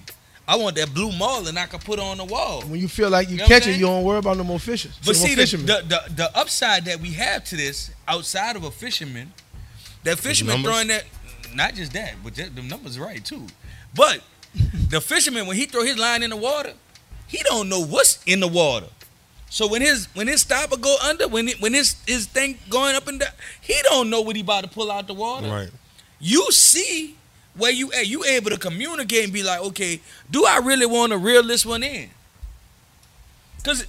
I want that blue marlin I can put on the wall. When you feel like you, You know catch it, you don't worry about no more fishing. But more see, the, the, the the upside that we have to this outside of a fisherman, that fisherman throwing that, not just that, but that, the numbers right too. But the fisherman when he throw his line in the water, he don't know what's in the water. So when his when his stopper go under, when it, when his his thing going up and down, he don't know what he about to pull out the water. Right. You see where you at. You able to communicate and be like, okay, do I really want to reel this one in? Cause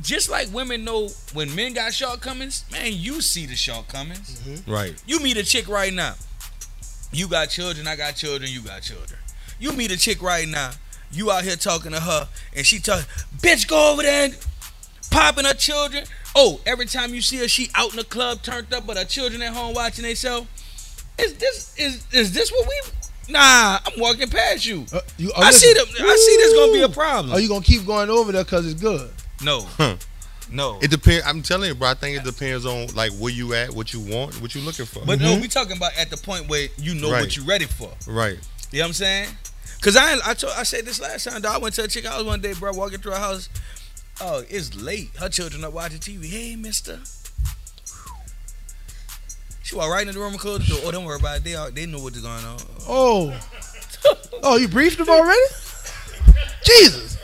just like women know when men got shortcomings, man, you see the shortcomings. Mm-hmm. Right. You meet a chick right now. You got children, I got children, you got children. You meet a chick right now. You out here talking to her, and she talk, bitch, go over there and popping her children. Oh, every time you see her, she out in the club, turned up, but her children at home watching themselves. Is this is is this what we? Nah, I'm walking past you. Uh, you- oh, I see listen. the, I see this gonna be a problem. Are you gonna keep going over there because it's good? No, Huh. no. It depends. I'm telling you, bro. I think it depends on like where you at, what you want, what you looking for. But no, we talking about at the point where you know Right. what you ready for. right. You know what I'm saying? Cause I I told I said this last time. Dog, I went to a chick house one day, bro, walking through a house. Oh, it's late. Her children are watching TV. Hey, Mister. She walked right in the room and closed the door. Oh, don't worry about it. They all, they know what's going on. Oh, oh, you briefed them already? Jesus.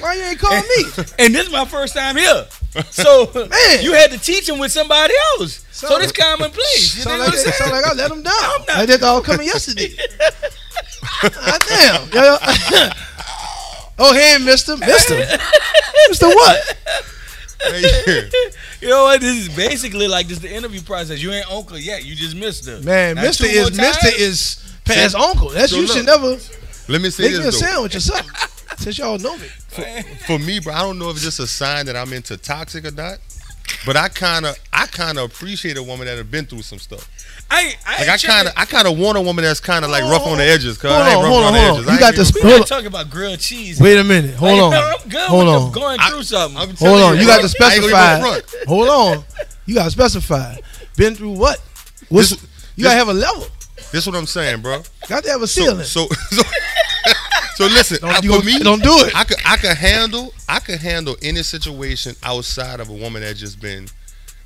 Why you ain't calling me? and this is my first time here. So Man. you had to teach him with somebody else. So, Sound- this commonplace. You Sound know like, what I'm that, sound like I let him down. I'm not- I did all coming yesterday. God damn. Yo, yo. oh, hey, Mister. Mister. Mister what? Hey, You know what? This is basically like this the interview process. You ain't uncle yet. You just missed her. Man, Now, Mister is Mister is past uncle. That's So you look. should never Let me say make me a though. sandwich or something. Since y'all know me. For me, bro, I don't know if it's just a sign that I'm into toxic or not. But I kind of, I kind of appreciate a woman that have been through some stuff. I, I, Like I kind of, I kind of want a woman that's kind of like rough on the edges. Cause Hold I ain't on, rough hold on on, the hold on. edges. You I got ain't this- even- We Hold not talking about grilled cheese. Wait a minute. Hold Like, on. no, I'm good Hold with on. the going I- through something. I'm Hold on. You got to I ain't gonna specify. Hold on. You got to specify. Been through what? What's, This- you got to have a level. This what I'm saying, bro. Got to have a ceiling. so, so, so listen. Don't- I- for me, don't do it. I could, I could handle, I could handle any situation outside of a woman that just been.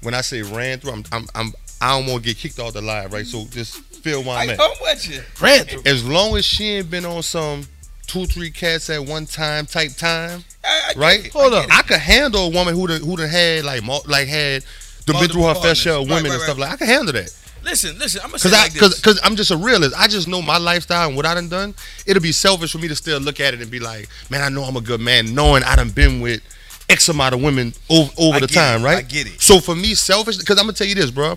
When I say ran through, I'm, I'm, I'm I don't want to get kicked off the live, right? So just feel where I'm I at. come with you. Ran through. As long as she ain't been on some two, three cats at one time type time, I, I, right? Hold I up. I could handle a woman who done, who done had like like had the been through her fair share of women Right, and right, stuff right. like. I can handle that Listen, listen. I'm gonna say I like this. because I'm just a realist. I just know my lifestyle and what I done done. It'll be selfish for me to still look at it and be like, man, I know I'm a good man, knowing I done been with X amount of women over, over the time, it. right? I get it. So for me, selfish because I'm gonna tell you this, bro.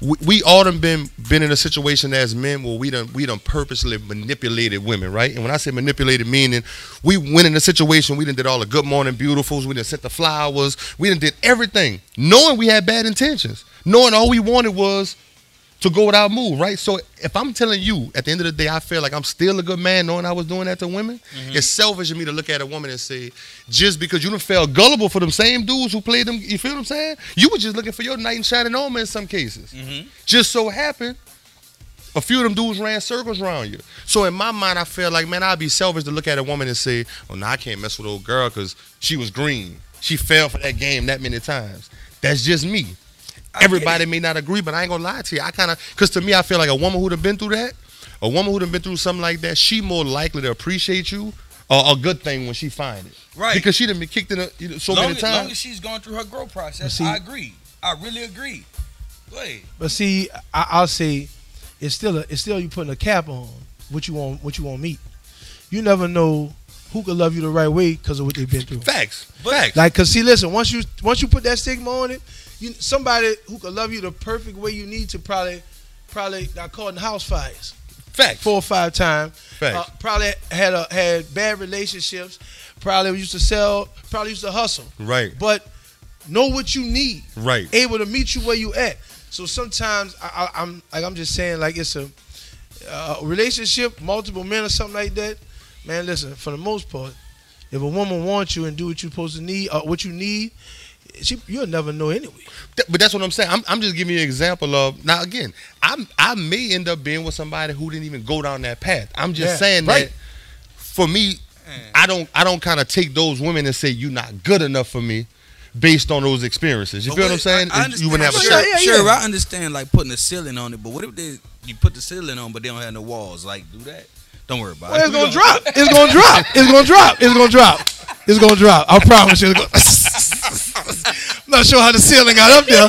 We, we all done been been in a situation as men where we done we done purposely manipulated women, right? And when I say manipulated, meaning we went in a situation, we done did all the good morning beautifuls, we done sent the flowers, we done did everything, knowing we had bad intentions, knowing all we wanted was to go without move, right? So if I'm telling you at the end of the day, I feel like I'm still a good man knowing I was doing that to women, mm-hmm. it's selfish of me to look at a woman and say, just because you done felt gullible for them same dudes who played them, you feel what I'm saying? You were just looking for your knight in shining armor in some cases. Mm-hmm. Just so happened, a few of them dudes ran circles around you. So in my mind, I feel like, man, I'd be selfish to look at a woman and say, oh, no, I can't mess with old girl because she was green. She fell for that game that many times. That's just me. Everybody may not agree, but I ain't gonna lie to you. I kind of, because to me, I feel like a woman who'd have been through that, a woman who'd have been through something like that, she more likely to appreciate you or a good thing when she find it. Right. Because she done been kicked in a, you know, so long, many as, long times. as she's going through her growth process, see- I agree. I really agree. Go ahead. But see, I, I'll say it's still a, it's still you putting a cap on what you want what you want meet. You never know who could love you the right way because of what they've been through. Facts. Facts. Like, cause see, listen, once you once you put that stigma on it, you somebody who could love you the perfect way you need to probably probably got caught in house fires Facts. four or five times. Facts. Uh, probably had a had bad relationships. Probably used to sell. Probably used to hustle. Right. But know what you need. Right. Able to meet you where you at. So sometimes I, I, I'm like I'm just saying like it's a, uh relationship, multiple men or something like that. Man, listen. For the most part, if a woman wants you and do what you're supposed to need, uh, what you need, she, you'll never know anyway. Th- but that's what I'm saying. I'm, I'm just giving you an example of now. Again, I'm I may end up being with somebody who didn't even go down that path. I'm just Yeah, saying right. that for me, mm. I don't I don't kind of take those women and say you're not good enough for me based on those experiences. You But feel what I'm saying? I, I you wouldn't have a understand. shot. Yeah, yeah, Sure, yeah. I understand like putting a ceiling on it, but what if they you put the ceiling on, but they don't have no walls? Like, do that? Don't worry about Well, it. it's gonna drop. It's gonna drop. It's gonna drop. It's gonna drop. It's gonna drop. I promise you. It's gonna... I'm not sure how the ceiling got up there.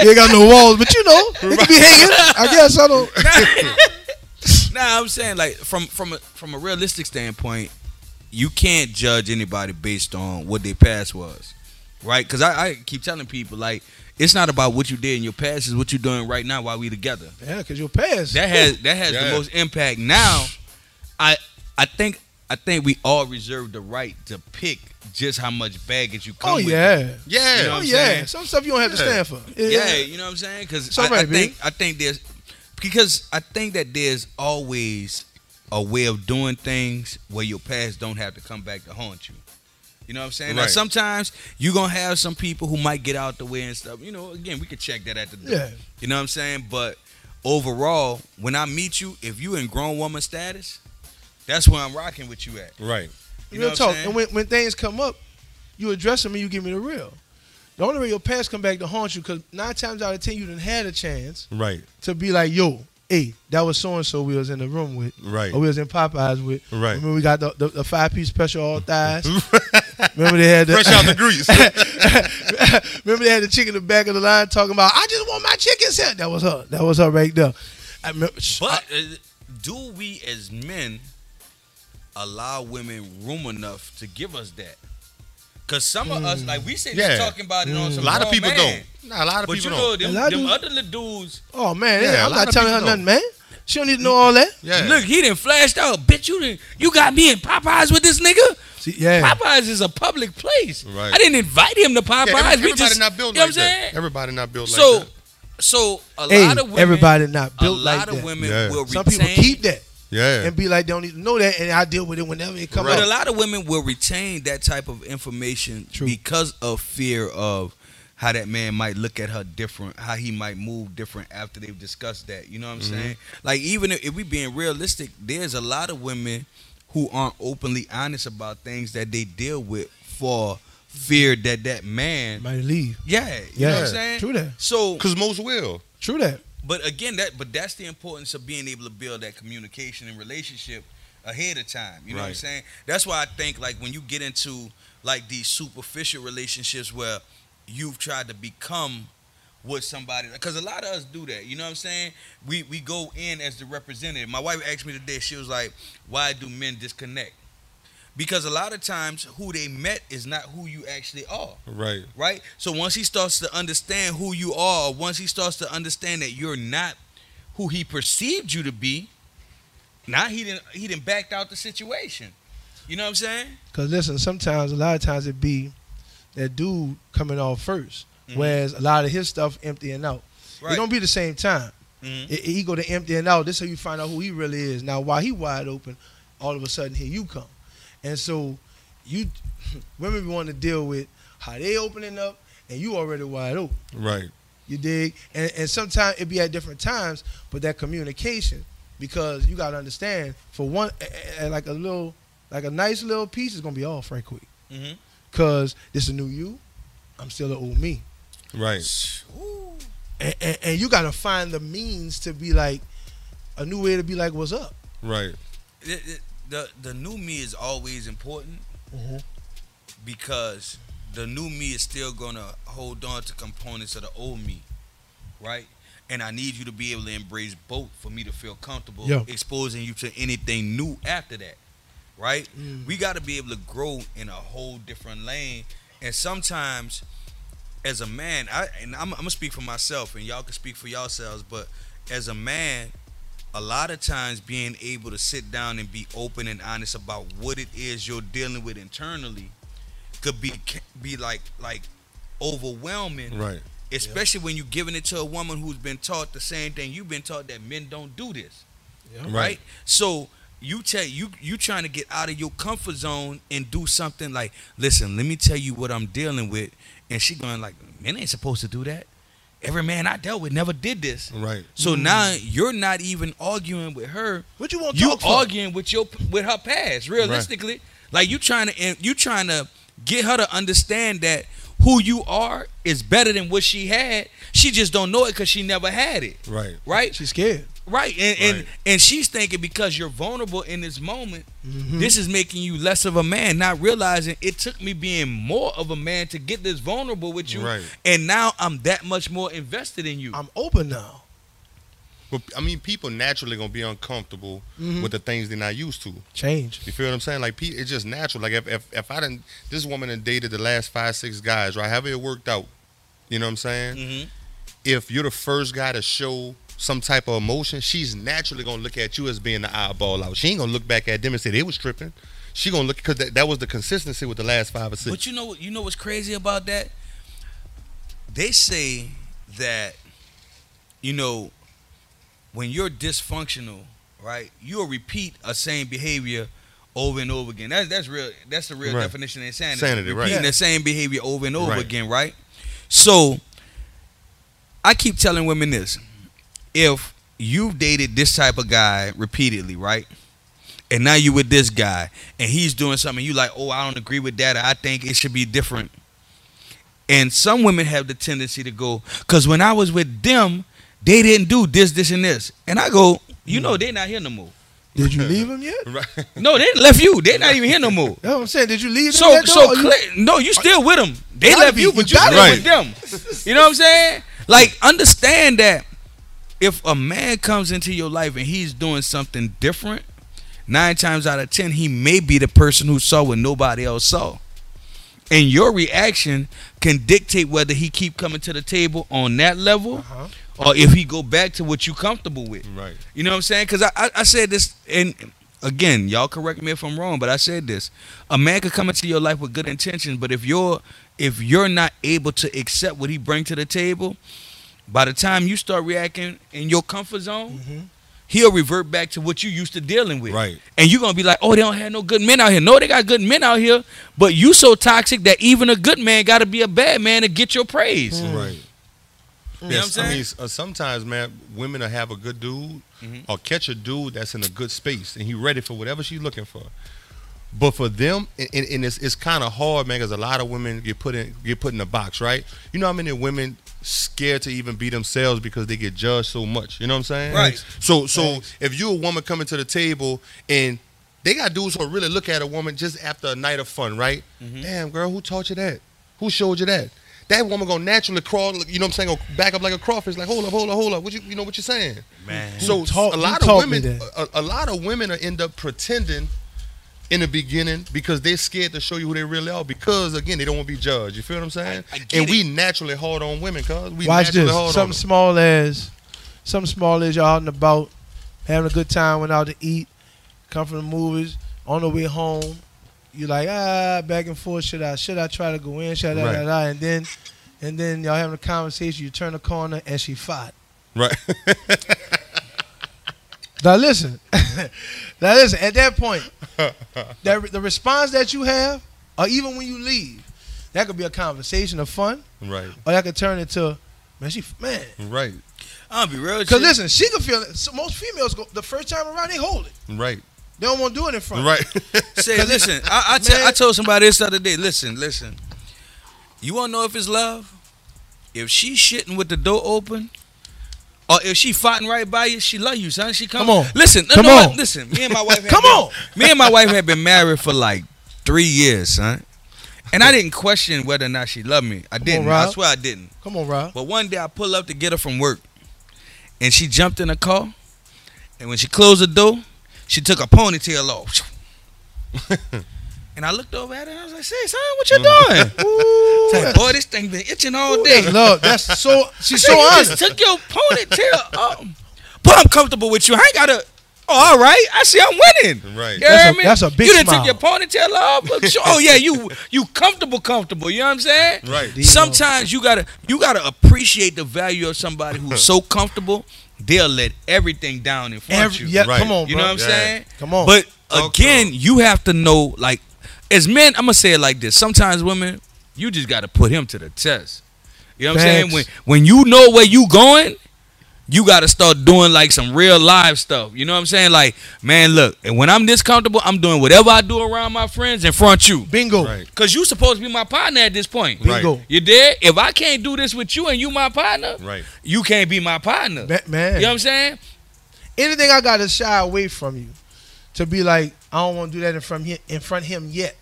You ain't got no walls, but you know, it could be hanging. I guess I don't. Nah, I'm saying like from from a, from a realistic standpoint, you can't judge anybody based on what their past was, right? Because I, I keep telling people like it's not about what you did in your past; it's what you're doing right now while we together. Yeah, because your past. That has that has Yeah. the most impact. Now, I I think I think we all reserve the right to pick just how much baggage you come oh with. yeah. Yeah. You know Oh what yeah. saying? Some stuff you don't have to Yeah. stand for. Yeah, you know what I'm saying? Because I, all right, I think big. I think there's because I think that there's always a way of doing things where your past don't have to come back to haunt you. You know what I'm saying? Now sometimes you're gonna have some people who might get out the way and stuff. You know, again, we could check that at the door. Yeah. You know what I'm saying? But overall, when I meet you, if you in grown woman status, that's where I'm rocking with you at. Right. You Real know what I'm talk. saying? And when, when things come up, you address them and you give me the real. The only way your past come back to haunt you, because nine times out of ten you didn't had a chance Right. to be like, yo, hey, that was so and so we was in the room with, Right. or we was in Popeyes with. Right. Remember we got the, the, the five piece special all thighs. Remember they had the Fresh out the grease. Remember they had the chick in the back of the line talking about, I just want my chicken set. That was her. That was her right there. I remember, But uh, do we as men allow women room enough to give us that? Cause some of us, mm. like we sit there Yeah. talking about it on mm. a some lot of people man. don't. Nah, a lot of But you people know, don't. them, A lot them of- other little dudes. oh man, Yeah, a I'm lot not of telling her people nothing, man. She don't need to know all that. Yeah. Look, he didn't flashed out. Bitch, you didn't. You got me in Popeyes with this nigga. See, yeah. Popeyes is a public place. Right. I didn't invite him to Popeyes. Yeah, every- we everybody just, not built you know like what I'm that. saying? Everybody not built So, like that. so a Hey, lot of women, everybody not a built lot like of that. women Yeah. will Some people keep that Yeah. and be like, they don't need to know that, and I deal with it whenever it come But up. a lot of women will retain that type of information True. because of fear of how that man might look at her different, how he might move different after they've discussed that. You know what I'm Mm-hmm. saying? Like even if, if we being realistic, there's a lot of women who aren't openly honest about things that they deal with for fear that that man, Might leave. yeah, you Yeah, know what I'm saying? true that. So Because most will. True that. But again, that but that's the importance of being able to build that communication and relationship ahead of time. You know what I'm saying? That's why I think like when you get into like these superficial relationships where you've tried to become with somebody because a lot of us do that. You know what I'm saying? We we go in as the representative. My wife asked me today. She was like, "Why do men disconnect?" Because a lot of times who they met is not who you actually are Right. right? So once he starts to understand who you are, once he starts to understand that you're not who he perceived you to be, now he didn't he didn't backed out the situation. You know what I'm saying? Cause listen, sometimes a lot of times it be that dude coming off 1st Mhm. whereas a lot of his stuff emptying out. Right. It don't be the same time. Mhm. It, he go to emptying out. This how you find out who he really is. Now while he wide open, all of a sudden here you come, and so you women be wanting to deal with how they opening up, and you already wide open. Right. You dig? And and sometimes it be at different times, but that communication, because you gotta understand, for one, like a little, like a nice little piece is gonna be off right quick, Mhm. cause this is a new you, I'm still an old me, Right. And, and, and you gotta find the means to be like a new way to be like, what's up? Right. The, the- the the new me is always important Mm-hmm. because the new me is still gonna hold on to components of the old me, right? And I need you to be able to embrace both for me to feel comfortable Yeah. exposing you to anything new after that, right? Mm. We got to be able to grow in a whole different lane, and sometimes, as a man, I and I'm, I'm gonna speak for myself, and y'all can speak for yourselves, but as a man, a lot of times being able to sit down and be open and honest about what it is you're dealing with internally could be be like like overwhelming Right. especially when you're giving it to a woman who's been taught the same thing you've been taught that men don't do this right, Right. so you tell you you trying to get out of your comfort zone and do something like listen let me tell you what i'm dealing with and she going like men ain't supposed to do that every man i dealt with never did this. Right. so mm. now you're not even arguing with her. What you want you arguing with your with her past realistically. Like you trying to you trying to get her to understand that who you are is better than what she had she just don't know it because she never had it Right. right She's scared. right and and, Right. and she's thinking because you're vulnerable in this moment Mhm. this is making you less of a man not realizing it took me being more of a man to get this vulnerable with you Right. and now i'm that much more invested in you I'm open now. But I mean, people naturally gonna be uncomfortable Mhm. with the things they're not used to. Change. You feel what I'm saying? Like, it's just natural. Like, if if, if I didn't, this woman had dated the last five, six guys, right? However it worked out. You know what I'm saying? Mhm. If you're the first guy to show some type of emotion, she's naturally gonna look at you as being the eyeball out. She ain't gonna look back at them and say they was tripping. She gonna look because that, that was the consistency with the last five or six. But you know what? You know what's crazy about that? They say that, you know, when you're dysfunctional, right? You'll repeat a same behavior over and over again. That's that's real. That's the real Right. definition of insanity. Sanity, right. Repeating Yeah. the same behavior over and over Right. again, right? So, I keep telling women this: if you've dated this type of guy repeatedly, right? And now you with this guy, and he's doing something. You like, oh, I don't agree with that. or I think it should be different. And some women have the tendency to go, because when I was with them, they didn't do this, this, and this. And I go, you know, they not here no more. Did you leave them yet? Right. No, they left you. They not even here no more. That's what I'm saying. Did you leave them So yet, so Or you- no, you still with them. They left be. you, You but you gotta still be. with them. You know what I'm saying? Like understand that if a man comes into your life and he's doing something different, nine times out of ten he may be the person who saw what nobody else saw. And your reaction can dictate whether he keep coming to the table on that level Uh-huh. Or if he go back to what you comfortable with. Right. You know what I'm saying? Because I, I I said this, and again, y'all correct me if I'm wrong, but I said this: a man could come into your life with good intentions, but if you're if you're not able to accept what he bring to the table, by the time you start reacting in your comfort zone, Mhm. he'll revert back to what you used to dealing with. Right. And you're gonna be like, oh, they don't have no good men out here. No, they got good men out here, but you so toxic that even a good man got to be a bad man to get your praise. Right. You know what I'm I mean, uh, sometimes, man, women will have a good dude Mhm. or catch a dude that's in a good space and he ready for whatever she's looking for. But for them, and, and it's, it's kind of hard, man, because a lot of women get put in get put in a box, right? You know how many women scared to even be themselves because they get judged so much. You know what I'm saying? Right. So so Thanks. if you a woman coming to the table and they got dudes who really look at a woman just after a night of fun, right? Mm-hmm. Damn, girl, who taught you that? Who showed you that? That woman gonna naturally crawl, you know what I'm saying, go back up like a crawfish, like hold up, hold up, hold up. What you you know what you're saying? Man. So Who taught- a lot of women, a, a lot of women are end up pretending in the beginning because they're scared to show you who they really are because again they don't want to be judged. You feel what I'm saying? I- I get and it. we naturally hard on women, cause we Watch naturally this. hard on Something them. small as something small as y'all out and about, having a good time, went out to eat, come from the movies, on the way home, you like ah back and forth. Should I should I try to go in? Should I Right. da, da, da, and then and then y'all having a conversation. You turn the corner and she fought. Right. Now listen, now listen. At that point, that the response that you have, or even when you leave, that could be a conversation of fun, right. or that could turn into man. She man. Right. I'll be real. Because listen, she could feel it. So most females go the first time around, they hold it. Right. They don't want to do it in front. Right. Say, listen, I, I, tell- I told somebody this the other day. Listen, listen. You want to know if it's love? If she shitting with the door open, or if she fighting right by you, she love you, son. She come, Come on. Listen, Come no, on. listen. Me and my wife. Come been- on. Me and my wife had been married for like three years, son. And I didn't question whether or not she loved me. I didn't. I Rob. swear I didn't. Come on, Rob. But one day I pull up to get her from work, and she jumped in the car, and when she closed the door, she took her ponytail off. and I looked over at her and I was like, "Say, son, what you mm-hmm. doing?" Ooh, like, boy, this thing been itching all day. love. That's so. She's so you honest. just took your ponytail off. But I'm comfortable with you. I ain't gotta. Oh, all right. I see. I'm winning. Right. You That's a- that's a big You didn't took your ponytail off. Look, sure- Oh yeah, you you comfortable, comfortable. You know what I'm saying? Right. Sometimes you gotta you gotta appreciate the value of somebody who's so comfortable they'll let everything down in front Every, of you. yeah, Right. come on, You know what I'm Yeah. saying? Come on. But Talk again, to 'em. you have to know, like, as men, I'm gonna say it like this. Sometimes women, you just gotta put him to the test. You know what I'm saying? When when you know where you going, you gotta start doing like some real live stuff. You know what I'm saying? Like, man, look, and when I'm this comfortable, I'm doing whatever I do around my friends in front of you. Bingo. Right. Cause you supposed to be my partner at this point. Right. You did? If I can't do this with you and you my partner, Right. you can't be my partner. Ma- Man, You know what I'm saying? anything I got to shy away from you to be like, I don't want to do that in front him, in front of him yet.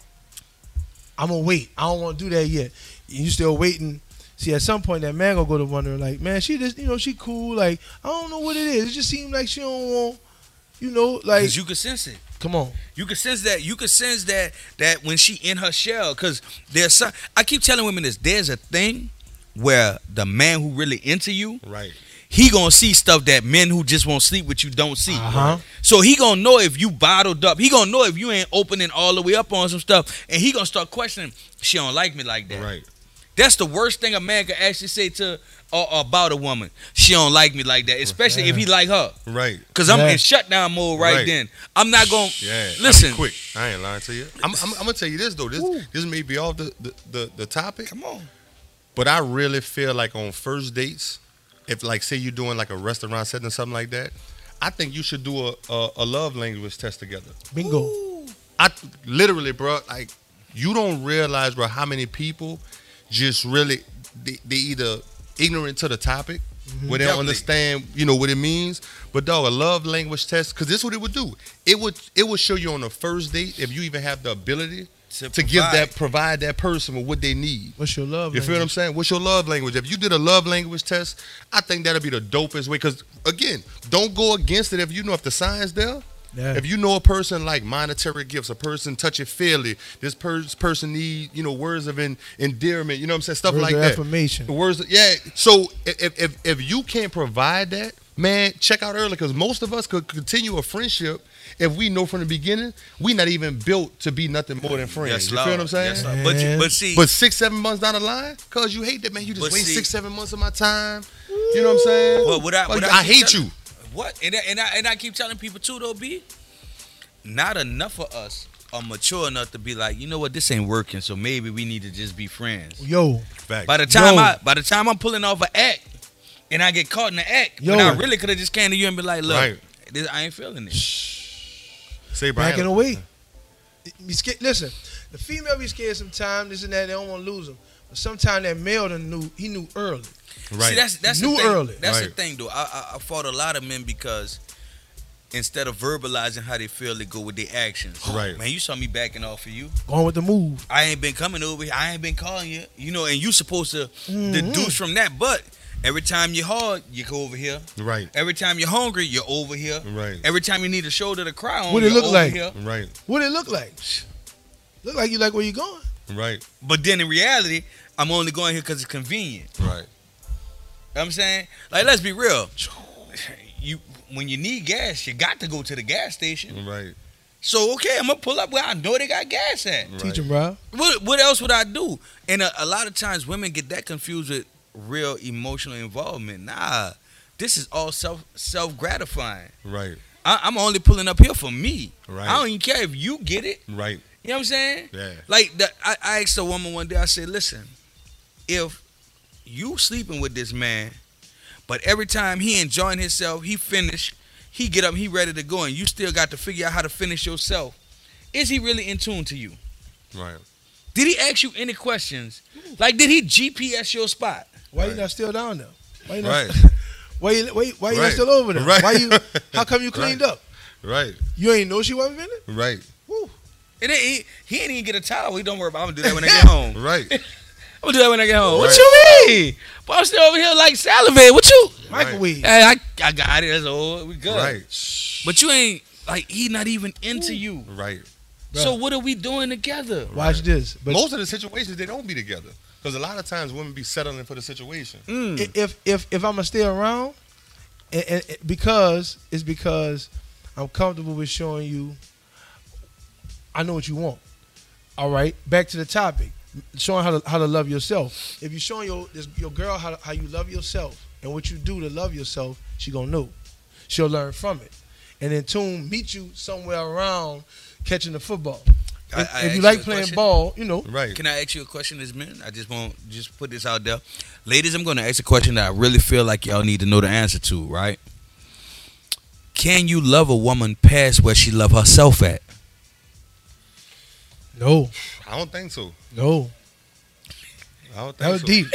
I'm gonna wait. I don't want to do that yet. You still waiting. See, at some point that man gonna go to wondering, like, man, she just, you know, she cool. Like, I don't know what it is. It just seems like she don't want, you know, like, Cause you can sense it. come on. You can sense that. You can sense that that when she in her shell, because there's some. I keep telling women this. There's a thing where the man who really into you, Right. he gonna see stuff that men who just won't sleep with you don't see. Uh-huh. So he gonna know if you bottled up. He gonna know if you ain't opening all the way up on some stuff, and he gonna start questioning. She don't like me like that. Right. That's the worst thing a man can actually say to uh, about a woman. She don't like me like that, especially if he like her. Right. Cause I'm Yeah. in shutdown mode right, Right. then. I'm not gonna Yeah. I listen. quick. I ain't lying to you. I'm, I'm, I'm gonna tell you this though. This Ooh. this may be off the, the, the, the topic, Come on. but I really feel like on first dates, if like say you're doing like a restaurant setting or something like that, I think you should do a, a, a love language test together. Bingo. I literally, bro, like you don't realize, bro, how many people just really they, they either ignorant to the topic mm-hmm. where they don't understand, you know, what it means. But dog, a love language test, because this is what it would do. It would it would show you on the first date if you even have the ability To to give that provide that person with what they need. What's your love? You feel what I'm saying? What's your love language? If you did a love language test, I think that'll be the dopest way. Because again, don't go against it if you know if the sign's there. Yeah. If you know a person like monetary gifts, a person touch it fairly, this per- person need you know words of en- endearment, you know what I'm saying, stuff Words like of that. affirmation. The words, yeah. So if if if you can't provide that, man, check out early because most of us could continue a friendship if we know from the beginning we not even built to be nothing more than friends. Yes, you Lord. feel what I'm saying? Yes, Lord. But you, but see, But six, seven months down the line, cause you hate that man, you just But waste see- six, seven months of my time. You know what I'm saying? Well, what I- Like, what I I hate telling- you. What? And I, and I and I keep telling people too though, B. Not enough of us are mature enough to be like, you know what, this ain't working, so maybe we need to just be friends. Yo, By the time Yo. I by the time I'm pulling off an act and I get caught in the act, when Yo. I really could have just came to you and be like, look, Right. this, I ain't feeling it. Say Brian. backing away. Be scared. Listen, the female be scared sometimes. This and that. They don't want to lose them. But sometimes that male done knew. He knew early. Right. See, that's that's Knew the thing. early. That's the thing, though. I, I I fought a lot of men because instead of verbalizing how they feel, they go with their actions. Right. Man, you saw me backing off of you. Going with the move. I ain't been coming over here. I ain't been calling you. You know, and you supposed to Mhm. deduce from that. But every time you're hard, you go over here. right. Every time you're hungry, you're over here. Right. Every time you need a shoulder to cry on, What it look like? here. Right. What it look like? Look like you like where you going. Right. But then in reality, I'm only going here because it's convenient. Right. You know what I'm saying? Like, let's be real. You when you need gas, you got to go to the gas station. Right. So okay, I'm gonna pull up where I know they got gas at. Right. Teach him, bro. What what else would I do? And a, a lot of times women get that confused with real emotional involvement. Nah, this is all self self gratifying. Right. I, I'm only pulling up here for me. Right. I don't even care if you get it. Right. You know what I'm saying? Yeah. Like the, I, I asked a woman one day. I said, "Listen, if you sleeping with this man, but every time he enjoying himself, he finish, he get up, he ready to go, and you still got to figure out how to finish yourself. Is he really in tune to you? Right. Did he ask you any questions? Like, did he GPS your spot? Why you not still down there? Why you not? Right. Why you why, why you not still over there? Right. Why you? How come you cleaned Right. up? Right. You ain't know she wasn't in it. Right. Woo. And then he, he ain't even get a towel. He don't worry about. it. I'm gonna do that when I get home. Right. I'm gonna do that when I get home. What you mean? But I'm still over here like salivate. What you? Microwave. Hey, I, I got it. That's all. We good. Right. But you ain't like he not even into you. Right. So what are we doing together? Watch this. But Most of the situations they don't be together because a lot of times women be settling for the situation. Mm. if if if I'm gonna stay around, and, and, and because it's because I'm comfortable with showing you. I know what you want. All right, back to the topic. Showing how to how to love yourself. If you're showing your this, your girl how how you love yourself and what you do to love yourself, she gonna know. She'll learn from it, and then tune meet you somewhere around catching the football. I- If, I if you like you playing question. ball, you know. Right. Can I ask you a question as men? I just won't just put this out there. Ladies, I'm gonna ask a question that I really feel like y'all need to know the answer to, right? Can you love a woman past where she love herself at? No, I don't think so. no. I don't think That was so. deep.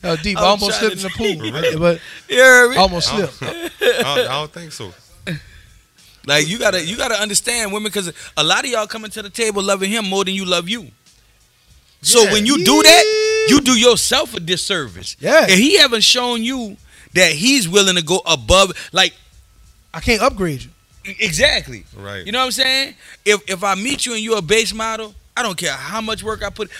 That was deep. I I'm almost slipped in the pool, but yeah, heard me? I almost I slipped. don't, I don't- I don't think so. Like you gotta you gotta understand women because a lot of y'all coming to the table loving him more than you love you. So Yeah. when you do that, you do yourself a disservice. Yeah. And he haven't shown you that he's willing to go above like I can't upgrade you. exactly. Right. You know what I'm saying? If if I meet you and you're a base model, I don't care how much work I put.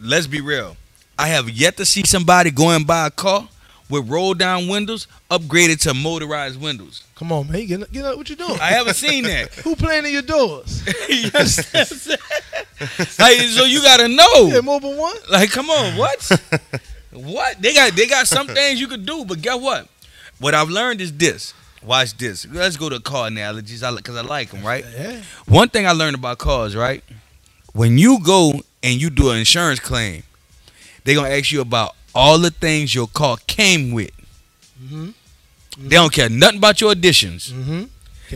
Let's be real. I have yet to see somebody going by a car with roll down windows upgraded to motorized windows. Come on, man. Get, get up. What you doing? I haven't seen that. Who playing in your doors? You understand what I'm saying? like, so you gotta know. Yeah, mobile one. Like, come on, what? what? They got they got some things you could do, but guess what? What I've learned is this. Watch this. Let's go to car analogies, I because I like them, right? Yeah. One thing I learned about cars, right? When you go and you do an insurance claim, they're gonna ask you about all the things your car came with. Mm-hmm. They don't care nothing about your additions. Mm-hmm.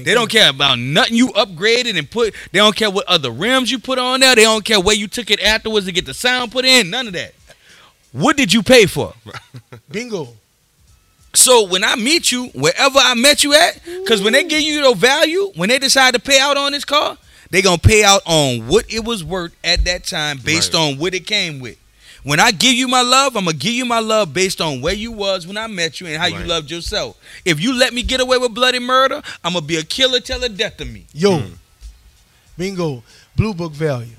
They don't care about nothing you upgraded and put. They don't care what other rims you put on there. They don't care where you took it afterwards to get the sound put in. None of that. What did you pay for? Bingo. So when I meet you, wherever I met you at, because when they give you the value, when they decide to pay out on this car, they gonna pay out on what it was worth at that time based Right. on what it came with. When I give you my love, I'm gonna give you my love based on where you was when I met you and how you loved yourself. If you let me get away with bloody murder, I'm gonna be a killer till the death of me. Yo, Hmm. bingo, blue book value.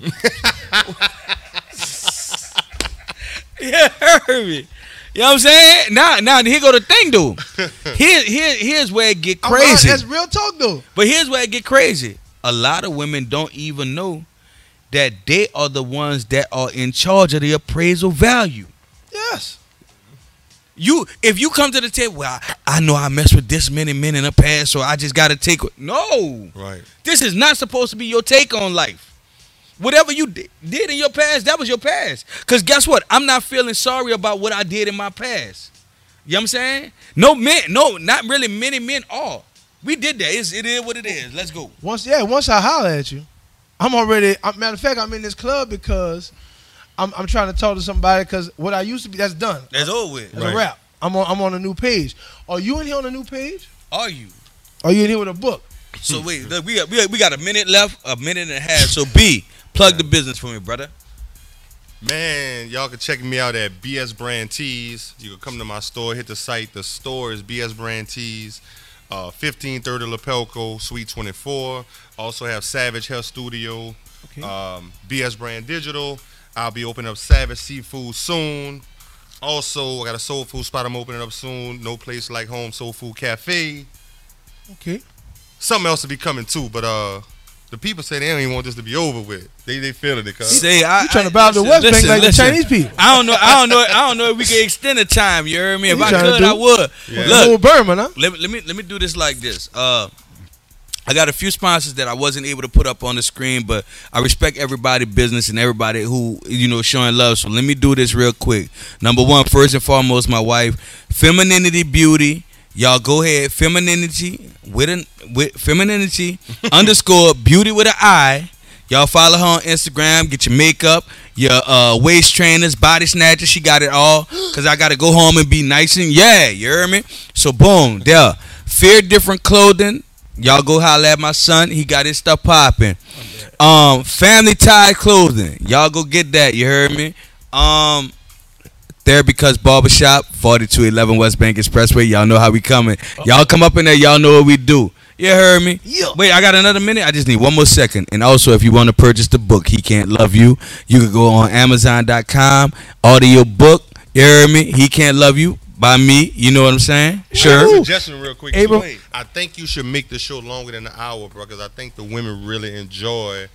Yeah, heard me. You know what I'm saying? Now, now here go the thing, dude. Here, here, here's where it get I'm not- crazy. That's real talk though. But here's where it get crazy. A lot of women don't even know that they are the ones that are in charge of the appraisal value. Yes. You, if you come to the table, well, I, I know I messed with this many men in the past, so I just got to take. No, Right. this is not supposed to be your take on life. Whatever you di- did in your past, that was your past. Cause guess what? I'm not feeling sorry about what I did in my past. You know what I'm saying? No men, no, not really many men are. We did that. It's, it is what it is. Let's go. Once yeah, once I holler at you, I'm already. I, matter of fact, I'm in this club because I'm I'm trying to talk to somebody because what I used to be that's done. That's over with. That's Right. a wrap. I'm on I'm on a new page. Are you in here on a new page? Are you? Are you in here with a book? So wait, look, we got, we got we got a minute left, a minute and a half. So B, plug the business for me, brother. Man, y'all can check me out at BS Brand Tees. You can come to my store, hit the site. The store is BS Brand Tees, uh, 1530 Lapalco, Suite 24. Also have Savage Hair Studio, Okay. um, BS Brand Digital. I'll be opening up Savage Seafood soon. Also, I got a soul food spot I'm opening up soon. No place like home soul food cafe. okay. Something else to be coming too, but uh, the people say they don't even want this to be over with. They they feeling it, cuz. Say I You trying to bow the listen, West Bank like listen. the Chinese people? I don't know. I don't know. I don't know if we can extend the time. You heard me? If You I could, I would. Yeah. Look, Old Burma, huh? let me let me let me do this like this. Uh, I got a few sponsors that I wasn't able to put up on the screen, but I respect everybody business and everybody who you know showing love. So let me do this real quick. Number one, first and foremost, my wife, Femininity Beauty. Y'all go ahead, femininity with an with femininity underscore beauty with an I. Y'all follow her on Instagram. Get your makeup, your uh, waist trainers, body snatchers. She got it all. Cause I gotta go home and be nice and yeah, you hear me? So boom, there. Fear different clothing. Y'all go holler at my son. He got his stuff popping. Um, family tie clothing. Y'all go get that. You heard me? Um, there because barbershop, 4211 West Bank Expressway. Y'all know how we coming. Y'all come up in there. Y'all know what we do. You heard me? Yeah. Wait, I got another minute. I just need one more second. And also, if you want to purchase the book, He Can't Love You, you can go on Amazon.com, audio book. You heard me? He Can't Love You by me. You know what I'm saying? Sure. Ooh. Suggestion real quick. Abram- too. I think you should make the show longer than an hour, bro, because I think the women really enjoy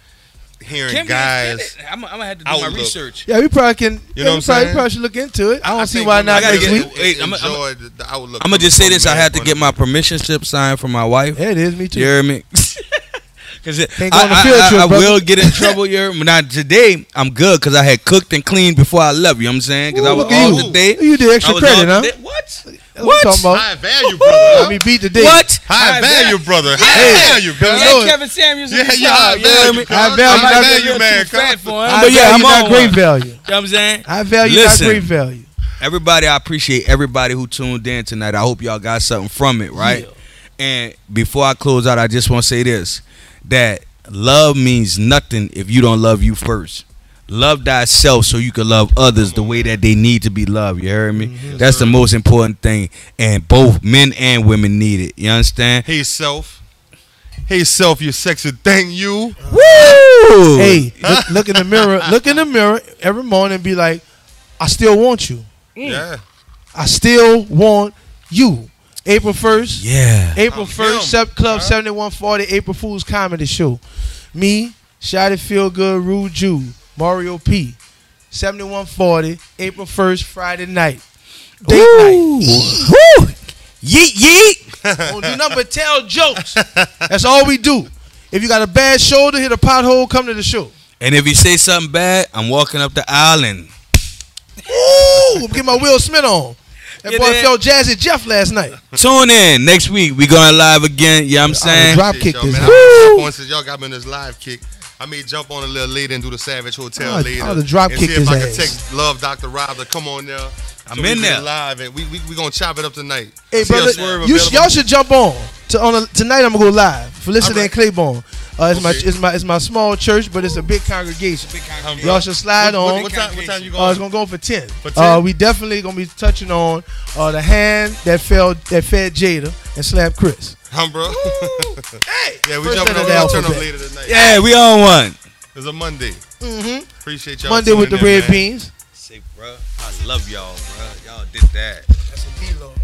hearing Can we guys. extend it? I'm, I'm gonna have to do outlook. my research. Yeah, we probably can. You yeah, know what I'm probably, saying? probably should look into it. I don't I see think why women not I gotta next get- week. Wait, I'm- enjoy I'm- the, the outlook. I'm gonna just say this: I had to get my permission slip signed from my wife. Yeah, it is. Me too. You hear me? Cause it, Can't go I, on a I- field I- trip, I brother. will get in trouble. You hear me? Now today I'm good because I had cooked and cleaned before I left. You know what I'm saying? Because I Ooh, was look at off you. today. You did I extra was credit, off huh? today. What? That's what What? I'm talking about. High value, brother. Let huh? me beat the day. What? High value, brother. High Hey. value, brother. know Yeah. Kevin Samuels. Yeah, yeah, high value. High value, I might not be a value, man, too fat for him, High but yeah, I'm not on great value. You know what I'm saying? High value, Listen. not great value. Everybody, I appreciate everybody who tuned in tonight. I hope y'all got something from it, right? And before I close out, I just want to say this: that love means nothing if you don't love you first. Love thyself so you can love others the way that they need to be loved. You heard me? Mm-hmm. That's the most important thing, and both men and women need it. You understand? Hey, self. Hey, self, you sexy thing, you. Woo! Hey, look, look in the mirror. Look in the mirror every morning and be like, I still want you. Yeah. I still want you. April 1st. yeah. April I'm 1st, Sub Club huh? 7140, April Fool's Comedy Show. Me, Shotty Feel Good, Rude Jew, Mario P. 7140, April 1st, Friday night. Date night. Woo! Woo! Yeet yeet. Don't do nothing but tell jokes. That's all we do. If you got a bad shoulder, hit a pothole, come to the show. And if you say something bad, I'm walking up the aisle and Ooh, get my Will Smith on. That You boy did? felt Jazzy Jeff last night. tune in next week. We going live again. You know what I'm saying? drop kick y'all, this. man. Woo! I jump on since y'all got me in this live kick. I may jump on a little later and do the Savage Hotel I'll- later. I'll drop and kick see if his I can text Love Dr. Rob to come on there I'm So in there. live, and we we we gonna chop it up tonight. Hey, See brother, you, available. y'all should jump on. To, on a, tonight, I'm gonna go live. Felicity All and right. Claiborne. Uh, it's my it's my it's my small church, but it's a big congregation. Um, Y'all should slide what, what, on. What time? What time you Uh, going? it's gonna go for ten. For Uh, 10? we definitely gonna be touching on uh, the hand that fell that fed Jada and slapped Chris. Hum, bro. Hey, yeah, we First jumping on. of the We'll turn up alphabet. later tonight. Yeah, we on one. It's a Monday. Mm-hmm. Appreciate y'all. Monday with the in, red man. beans. Say, bro, I love y'all, bro. Y'all did that. That's a D Lord.